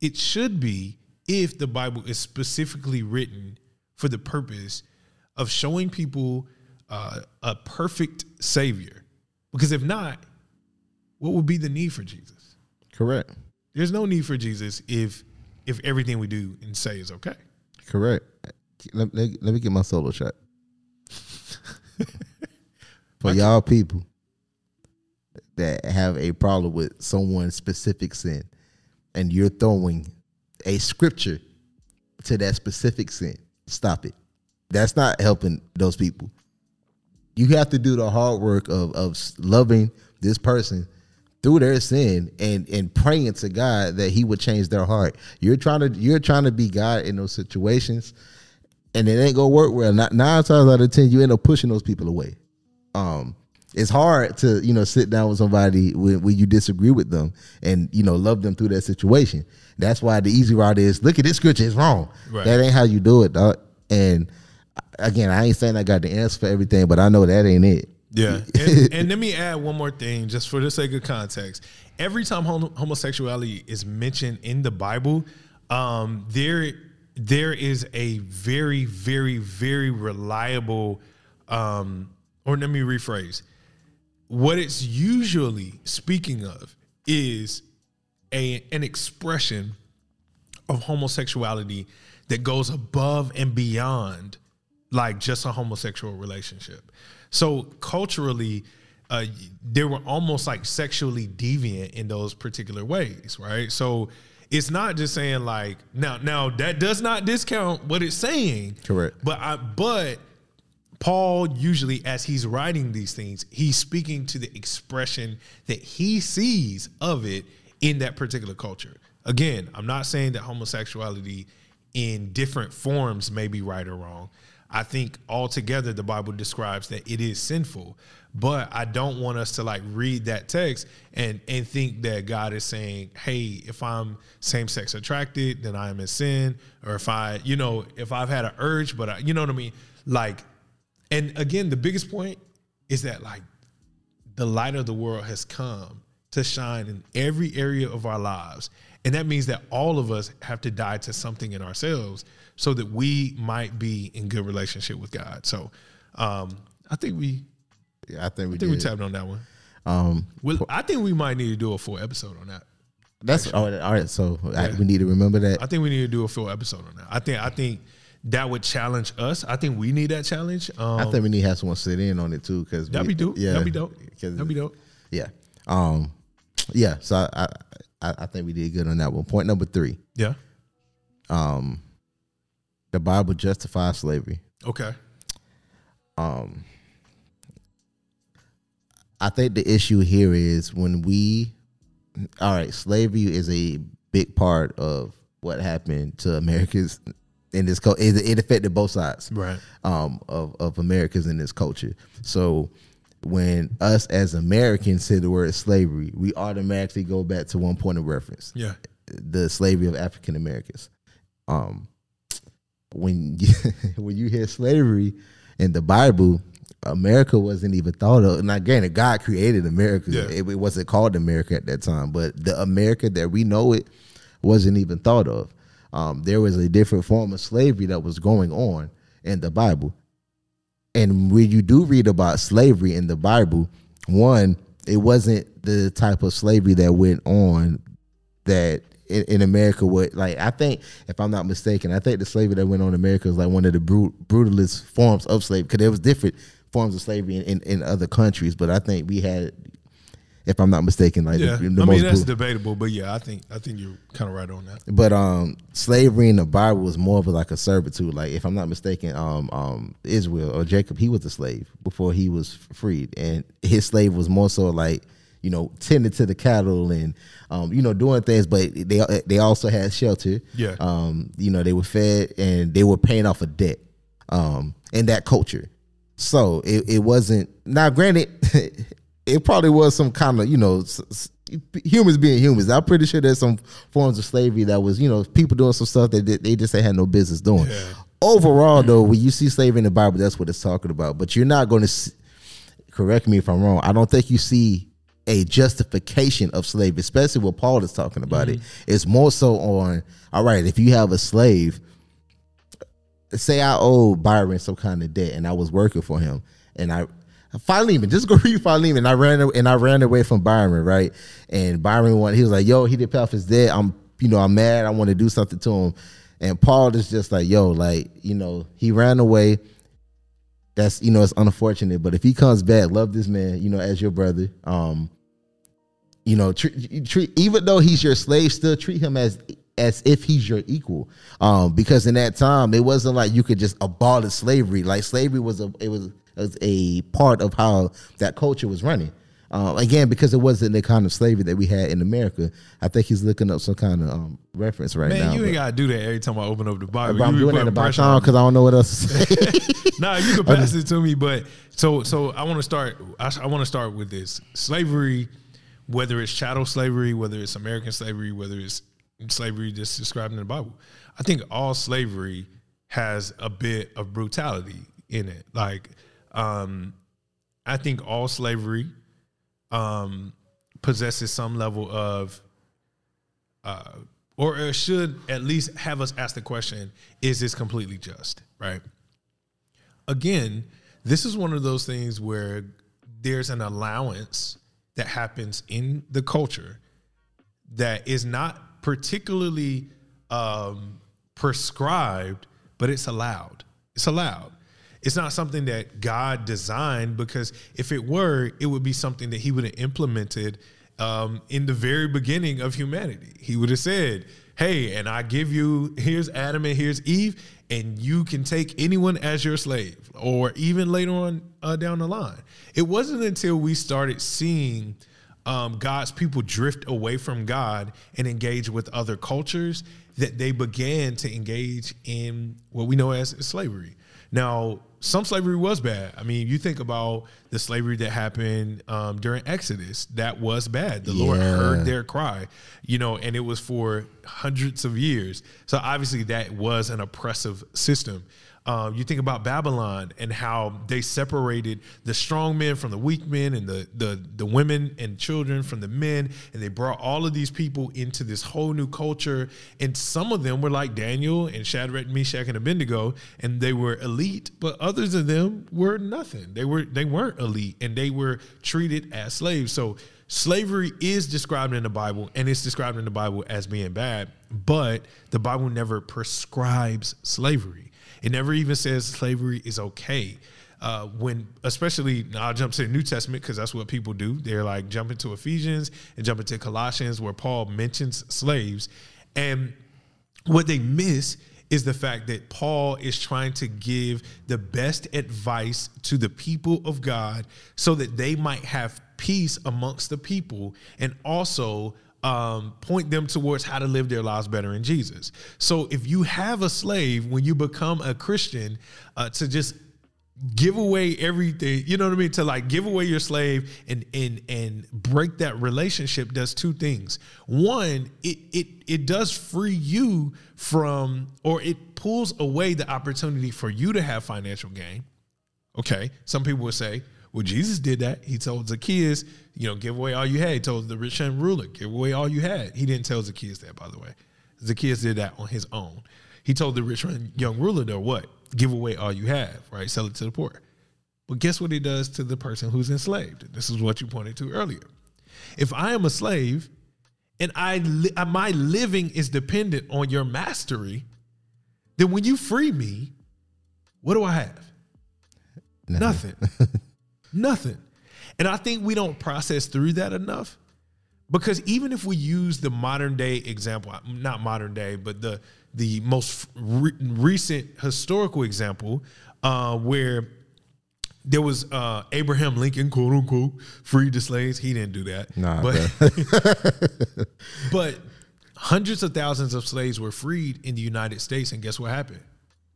It should be if the Bible is specifically written for the purpose of showing people uh, a perfect savior. Because if not, what would be the need for Jesus? Correct. There's no need for Jesus if if everything we do and say is okay. Correct. Let, let, let me get my solo shot. For y'all people that have a problem with someone's specific sin and you're throwing a scripture to that specific sin, stop it. That's not helping those people. You have to do the hard work of, of loving this person through their sin and and praying to God that He would change their heart. You're trying to you're trying to be God in those situations, and it ain't gonna work well. Not nine times out of ten, you end up pushing those people away. Um, it's hard to you know sit down with somebody when, when you disagree with them and you know love them through that situation. That's why the easy route is look at this scripture is wrong. Right. That ain't how you do it, dog. And again, I ain't saying I got the answer for everything, but I know that ain't it. Yeah, and, and let me add one more thing, just for the sake of context. Every time hom- homosexuality is mentioned in the Bible, um, there there is a very, very, very reliable, um, or let me rephrase. What it's usually speaking of is a an expression of homosexuality that goes above and beyond like just a homosexual relationship. So culturally, uh, they were almost like sexually deviant in those particular ways, right? So it's not just saying like now now that does not discount what it's saying, Correct. But I but Paul usually, as he's writing these things, he's speaking to the expression that he sees of it in that particular culture. Again, I'm not saying that homosexuality in different forms may be right or wrong. I think altogether the Bible describes that it is sinful, but I don't want us to like read that text and and think that God is saying, "Hey, if I'm same sex attracted, then I am in sin," or if I, you know, if I've had an urge, but I, you know what I mean, like and again, the biggest point is that like the light of the world has come to shine in every area of our lives. And that means that all of us have to die to something in ourselves so that we might be in good relationship with God. So um, I think we Yeah, I think we I think we tapped on that one. um, Well, I think we might need to do a full episode on that. that's all right. All right so I, we need to remember that. I think we need to do a full episode on that. I think I think that would challenge us. I think we need that challenge. Um, I think we need to have someone sit in on it too, because that'd be dope. Yeah, that'd be dope. That'd be dope. Yeah. Um. Yeah. So I, I I I think we did good on that one. Point number three. Yeah. Um. The Bible justifies slavery. Okay. Um. I think the issue here is when we, all right, slavery is a big part of what happened to Americans in this. culture. It, it affected both sides. Right. um, of, of Americans in this culture. So when us as Americans say the word slavery, we automatically go back to one point of reference: Yeah. the slavery of African Americans. Um, when you, when you hear slavery in the Bible, America wasn't even thought of. Now, granted, God created America; Yeah. it, it wasn't called America at that time, but the America that we know it wasn't even thought of. Um, there was a different form of slavery that was going on in the Bible. And when you do read about slavery in the Bible, one, it wasn't the type of slavery that went on that in, in America would like. I think, if I'm not mistaken, I think the slavery that went on in America is like one of the brut, brutalist forms of slavery because there was different forms of slavery in, in, in other countries, but I think we had, if I'm not mistaken, like Yeah, the, I the most mean that's brutal- debatable, but yeah, I think I think you're kind of right on that. but um, slavery in the Bible was more of like a servitude. Like if I'm not mistaken, um, um, Israel or Jacob, he was a slave before he was freed, and his slave was more so like you know tending to the cattle and um, you know doing things, but they they also had shelter. Yeah. Um, you know they were fed and they were paying off a debt. Um, in that culture, so it, it wasn't now. Granted, it probably was some kind of you know s- humans being humans. I'm pretty sure there's some forms of slavery that was you know people doing some stuff that they- they just had no business doing. Yeah. Overall, though, when you see slavery in the Bible, that's what it's talking about. But you're not going to correct me if I'm wrong. I don't think you see a justification of slavery, especially what Paul is talking about. It mm-hmm. it's more so on all right. If you have a slave, say I owe Byron some kind of debt and I was working for him and I Philemon, just go read Philemon. And I ran and I ran away from Byron, right? And Byron went, he was like, yo, he didn't pay off his debt. I'm you know, I'm mad, I want to do something to him. And Paul is just like, yo, like, you know, he ran away. That's you know, it's unfortunate. But if he comes back, love this man, you know, as your brother. Um, you know, treat, treat even though he's your slave, still treat him as as if he's your equal. Um, because in that time, it wasn't like you could just abolish slavery. Like slavery was a it was, was a part of how that culture was running. Uh, again, because it wasn't the kind of slavery that we had in America. I think he's looking up some kind of um, reference right Man, now. you ain't gotta do that every time I open up the Bible. I'm You doing that about pressure on me. because I don't know what else to say. nah, you can pass it to me, but so so I want to start. I, I want to start with this slavery, whether it's chattel slavery, whether it's American slavery, whether it's slavery that's described in the Bible. I think all slavery has a bit of brutality in it. Like, um, I think all slavery um, possesses some level of uh, or should at least have us ask the question is this completely just right? Again this is one of those things where there's an allowance that happens in the culture that is not particularly um, prescribed but it's allowed. It's allowed it's not something that god designed because if it were it would be something that he would have implemented um, in the very beginning of humanity. He would have said, Hey, and I give you, here's Adam and here's Eve, and you can take anyone as your slave, or even later on uh, down the line. It wasn't until we started seeing um, God's people drift away from God and engage with other cultures that they began to engage in what we know as slavery. Now, some slavery was bad. I mean, you think about the slavery that happened um, during Exodus, that was bad. The Lord heard their cry, you know, and it was for hundreds of years. So obviously, that was an oppressive system. Um, you think about Babylon and how they separated the strong men from the weak men and the, the the women and children from the men, and they brought all of these people into this whole new culture. And some of them were like Daniel and Shadrach, Meshach, and Abednego, and they were elite, but others of them were nothing. They were they weren't elite, and they were treated as slaves. So slavery is described in the Bible, and it's described in the Bible as being bad, but the Bible never prescribes slavery. It never even says slavery is okay. Uh, when, especially, I'll jump to the New Testament because that's what people do. They're like jumping to Ephesians and jumping to Colossians, where Paul mentions slaves, and what they miss is the fact that Paul is trying to give the best advice to the people of God so that they might have peace amongst the people and also um, point them towards how to live their lives better in Jesus. So if you have a slave, when you become a Christian, uh, to just give away everything you know what i mean? To like give away your slave and and and break that relationship does two things. One it it it does free you from or it pulls away the opportunity for you to have financial gain. Okay? Some people would say well jesus did that he told zacchaeus you know give away all you had he told the rich young ruler give away all you had he didn't tell zacchaeus that by the way zacchaeus did that on his own he told the rich young ruler though what give away all you have, right? Sell it to the poor. But guess what he does to the person who's enslaved? This is what you pointed to earlier. If I am a slave and I li- uh, my living is dependent on your mastery, then when you free me, what do I have? Nothing. Nothing. And I think we don't process through that enough because even if we use the modern day example, not modern day, but the the most re- recent historical example, uh, where there was uh, Abraham Lincoln, quote unquote, freed the slaves. He didn't do that. Nah, but, but hundreds of thousands of slaves were freed in the United States, and guess what happened?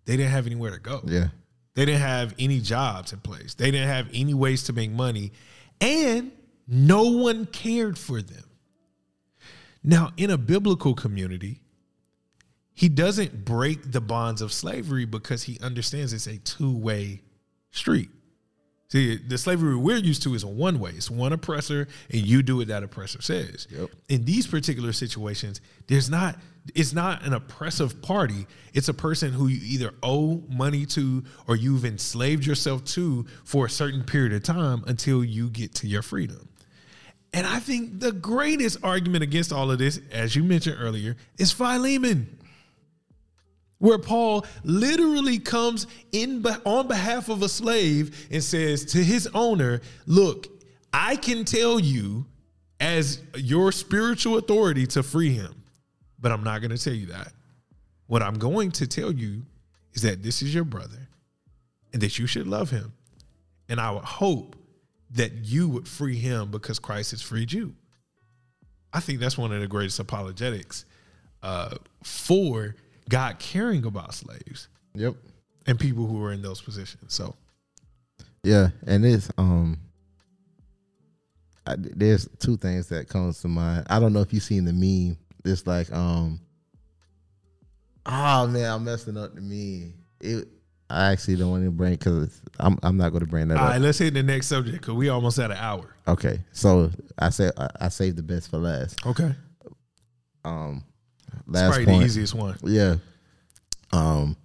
They didn't have anywhere to go. yeah. They didn't have any jobs in place. They didn't have any ways to make money, and no one cared for them. Now, in a biblical community, he doesn't break the bonds of slavery because he understands it's a two way street. See, the slavery we're used to is a one way. It's one oppressor, and you do what that oppressor says. Yep. In these particular situations, there's not. It's not an oppressive party. It's a person who you either owe money to or you've enslaved yourself to for a certain period of time until you get to your freedom. And I think the greatest argument against all of this, as you mentioned earlier, is Philemon where Paul literally comes in on behalf of a slave and says to his owner, "Look, I can tell you as your spiritual authority to free him, but I'm not going to tell you that. What I'm going to tell you is that this is your brother and that you should love him. And I would hope that you would free him because Christ has freed you. I think that's one of the greatest apologetics uh, for God caring about slaves Yep. and people who are in those positions. So Yeah, and it's um, I, there's two things that comes to mind. I don't know if you seen the meme. It's like um, oh man, I'm messing up the meme. It, I actually don't want to bring because I'm I'm not going to bring that all up. right, let's hit the next subject because we almost at an hour. Okay, so I said I, I saved the best for last. Okay, Um, last probably point. the easiest one. Yeah. Um,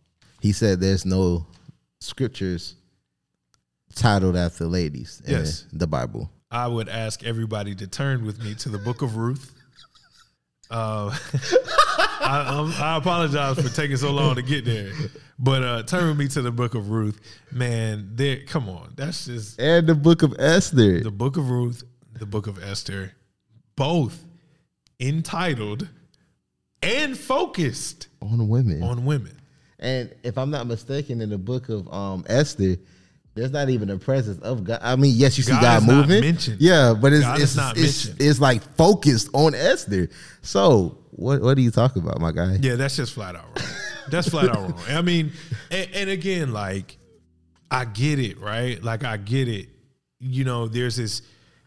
he said there's no scriptures titled after ladies in Yes. the Bible. I would ask everybody to turn with me to the Book of Ruth. Uh, I, I'm- I apologize for taking so long to get there, but uh, turn with me to the Book of Ruth. Man, there, come on, that's just And the book of Esther. the Book of Ruth, the Book of Esther, both entitled and focused on women. on women. and if I'm not mistaken, in the book of um Esther, there's not even a presence of God. I mean, yes, you see God God, moving. mentioned. Yeah, but it's God it's, not it's, mentioned. it's like focused on Esther. So what what are you talking about, my guy? Yeah, that's just flat out wrong. That's flat out wrong. I mean, and, and again, like, I get it, right? Like, I get it. You know, there's this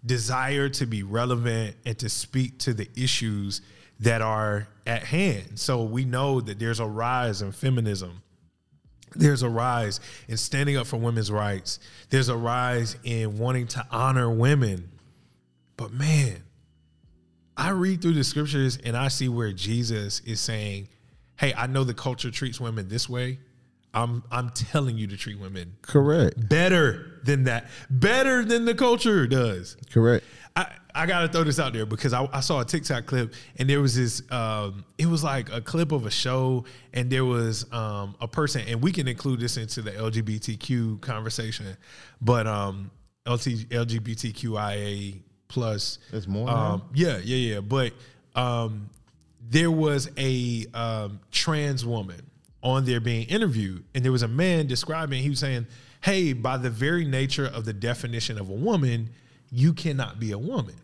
desire to be relevant and to speak to the issues that are at hand. So we know that there's a rise in feminism. There's a rise in standing up for women's rights. There's a rise in wanting to honor women. But man, I read through the scriptures and I see where Jesus is saying, "Hey, I know the culture treats women this way. I'm I'm telling you to treat women Correct. better than that. Better than the culture does." Correct. I, I gotta throw this out there because I, I saw a TikTok clip and there was this um, it was like a clip of a show and there was um, a person and we can include this into the LGBTQ conversation, but um, LT, LGBTQIA plus There's more Um, yeah, yeah, yeah. But um, there was a um, trans woman on there being interviewed, and there was a man describing. He was saying, "Hey, by the very nature of the definition of a woman, you cannot be a woman."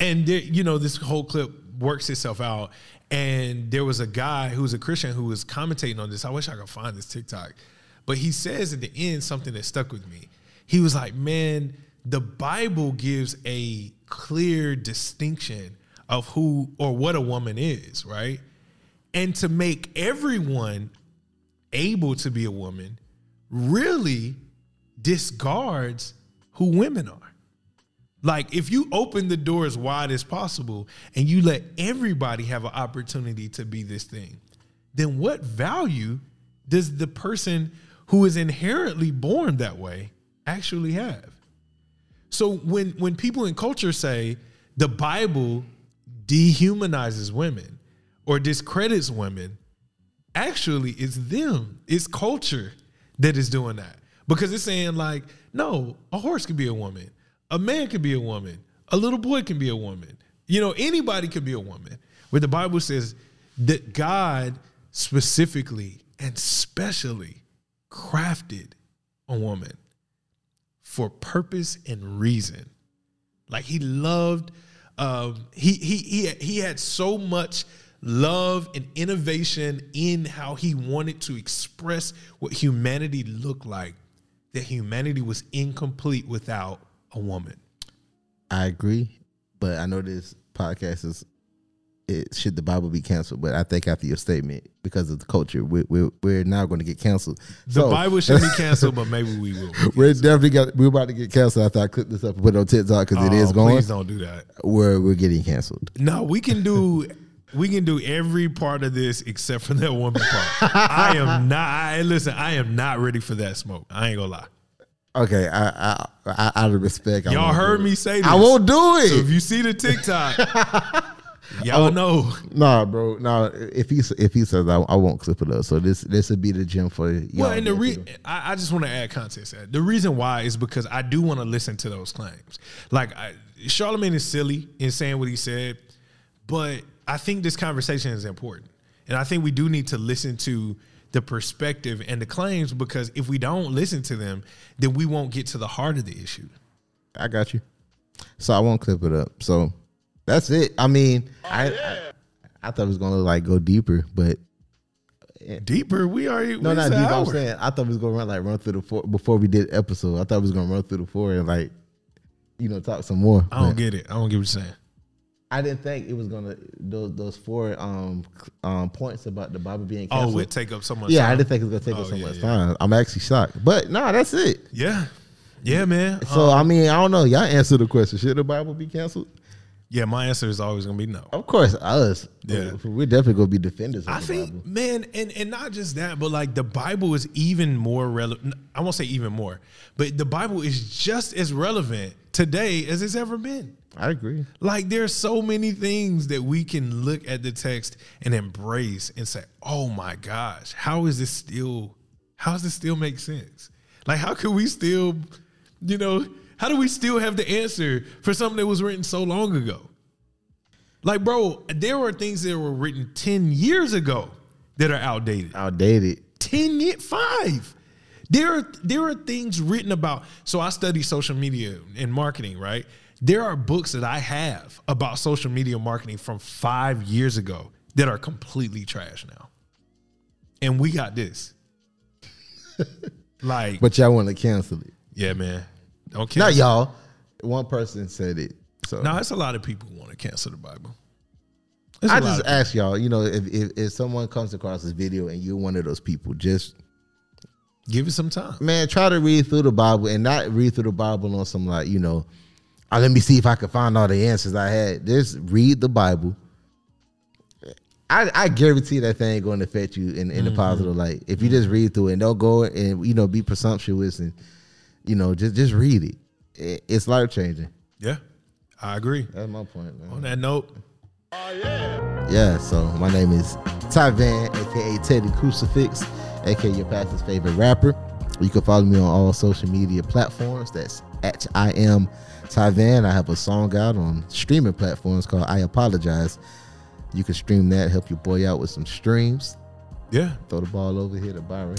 And there, you know, this whole clip works itself out. And there was a guy who was a Christian who was commentating on this. I wish I could find this TikTok. But he says at the end something that stuck with me. He was like, Man, the Bible gives a clear distinction of who or what a woman is, right? And to make everyone able to be a woman really discards who women are. Like if you open the door as wide as possible and you let everybody have an opportunity to be this thing, then what value does the person who is inherently born that way actually have? So when when people in culture say the Bible dehumanizes women or discredits women, actually it's them, it's culture that is doing that. Because it's saying like, no, a horse can be a woman, a man can be a woman, a little boy can be a woman. You know, anybody can be a woman. But the Bible says that God specifically and specially crafted a woman for purpose and reason. Like he loved, um, he he he he had so much love and innovation in how he wanted to express what humanity looked like. That humanity was incomplete without a woman. I agree, but I know this podcast is it should the Bible be canceled. But I think after your statement, because of the culture, we're we're, we're now going to get canceled. The So, Bible should be canceled, but maybe we will. We're definitely got. We're about to get canceled after I clip this up and put it on TikTok because it Oh, is going. Please don't do that. Where we're getting canceled. No, we can do we can do every part of this except for that woman part. I am not. I, listen, I am not ready for that smoke. I ain't gonna lie. Okay, I, I, I out of respect, I Y'all won't heard do me say this. I won't do it. So if you see the TikTok, y'all oh, know. Nah, bro. Nah, if he if he says I, I won't clip it up, so this this would be the gym for y'all. Well, and the re- I, I just want to add context. that. The reason why is because I do want to listen to those claims. Like I, Charlamagne is silly in saying what he said, but I think this conversation is important, and I think we do need to listen to the perspective and the claims because if we don't listen to them, then we won't get to the heart of the issue. I got you. So I won't clip it up. So that's it. I mean, oh, I, I I thought it was gonna like go deeper, but eh, Deeper, we already no, we not deep. I'm saying I thought it was gonna run like run through the four before we did episode. I thought it was gonna run through the four and like you know talk some more. I don't but get it. I don't get what you're saying. I didn't think it was gonna those those four um um points about the Bible being Oh, canceled. it take up so much. yeah, I didn't think it was gonna take Oh, us so yeah, much yeah. time. I'm actually shocked, but no, that's it. Yeah, yeah, man. So Um, I mean, I don't know. Y'all answer the question: Should the Bible be canceled? yeah, my answer is always gonna be no. Of course, us. Yeah. we're definitely gonna be defenders. Of I the think, Bible. man, and and not just that, but like the Bible is even more relevant. I won't say even more, but the Bible is just as relevant today as it's ever been. I agree. Like there's so many things that we can look at the text and embrace and say, "Oh my gosh, how is this still? How does this still make sense? Like how can we still, you know, how do we still have the answer for something that was written so long ago? Like, bro, there were things that were written ten years ago that are outdated. Outdated. 10 years, five. There are there are things written about. So I study social media and marketing, right? There are books that I have about social media marketing from five years ago that are completely trash now. And we got this. like, But y'all want to cancel it. yeah, man. Don't Not y'all. One person said it. So No, it's a lot of people who want to cancel the Bible. It's I just ask y'all. You know, if, if if someone comes across this video and you're one of those people, just give it some time. man, try to read through the Bible and not read through the Bible on some like you know. "Ah, let me see if I can find all the answers I had. Just read the Bible. I, I guarantee that thing going to affect you in, in a positive light. If you just read through it and don't go and you know be presumptuous and you know just just read it. It- It's life changing. Yeah, I agree. That's my point, man. On that note, Yeah, Yeah, so my name is Ty Van, aka Teddy Crucifix, aka your pastor's favorite rapper. You can follow me on all social media platforms. That's at I am Ty Van. I have a song out on streaming platforms called I Apologize. You can stream that, help your boy out with some streams. yeah, Throw the ball over here to Byron.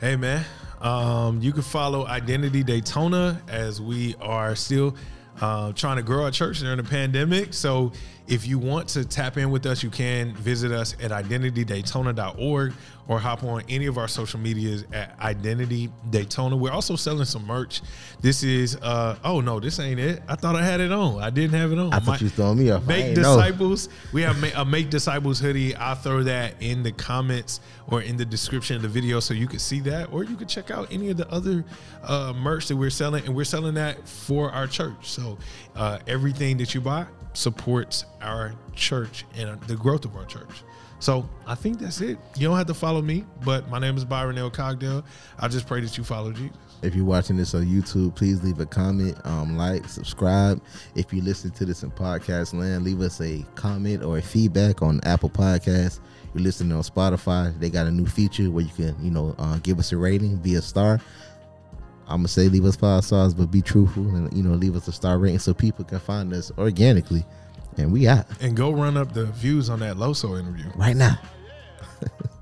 Hey man, um, you can follow Identity Daytona as we are still uh, trying to grow our church during the pandemic. So if you want to tap in with us, you can visit us at identitydaytona.org or hop on any of our social medias at Identity Daytona. We're also selling some merch. This is uh oh no, this ain't it. I thought I had it on. I didn't have it on. I thought My- you throwing me off. Make ain't know. disciples. We have a make disciples hoodie. I'll throw that in the comments or in the description of the video so you can see that, or you can check out any of the other uh, merch that we're selling, and we're selling that for our church. So uh, everything that you buy supports our church and the growth of our church. So I think that's it. You don't have to follow me, but my name is Byron L. Cogdell. I just pray that you follow Jesus. If you're watching this on YouTube, please leave a comment, um, like, subscribe. If you listen to this in podcast land, leave us a comment or a feedback on Apple Podcasts. You're listening on Spotify. They got a new feature where you can, you know, uh, give us a rating via star. I'm gonna say leave us five stars, but be truthful and you know leave us a star rating so people can find us organically. And we out And go run up the views on that Loso interview. right now.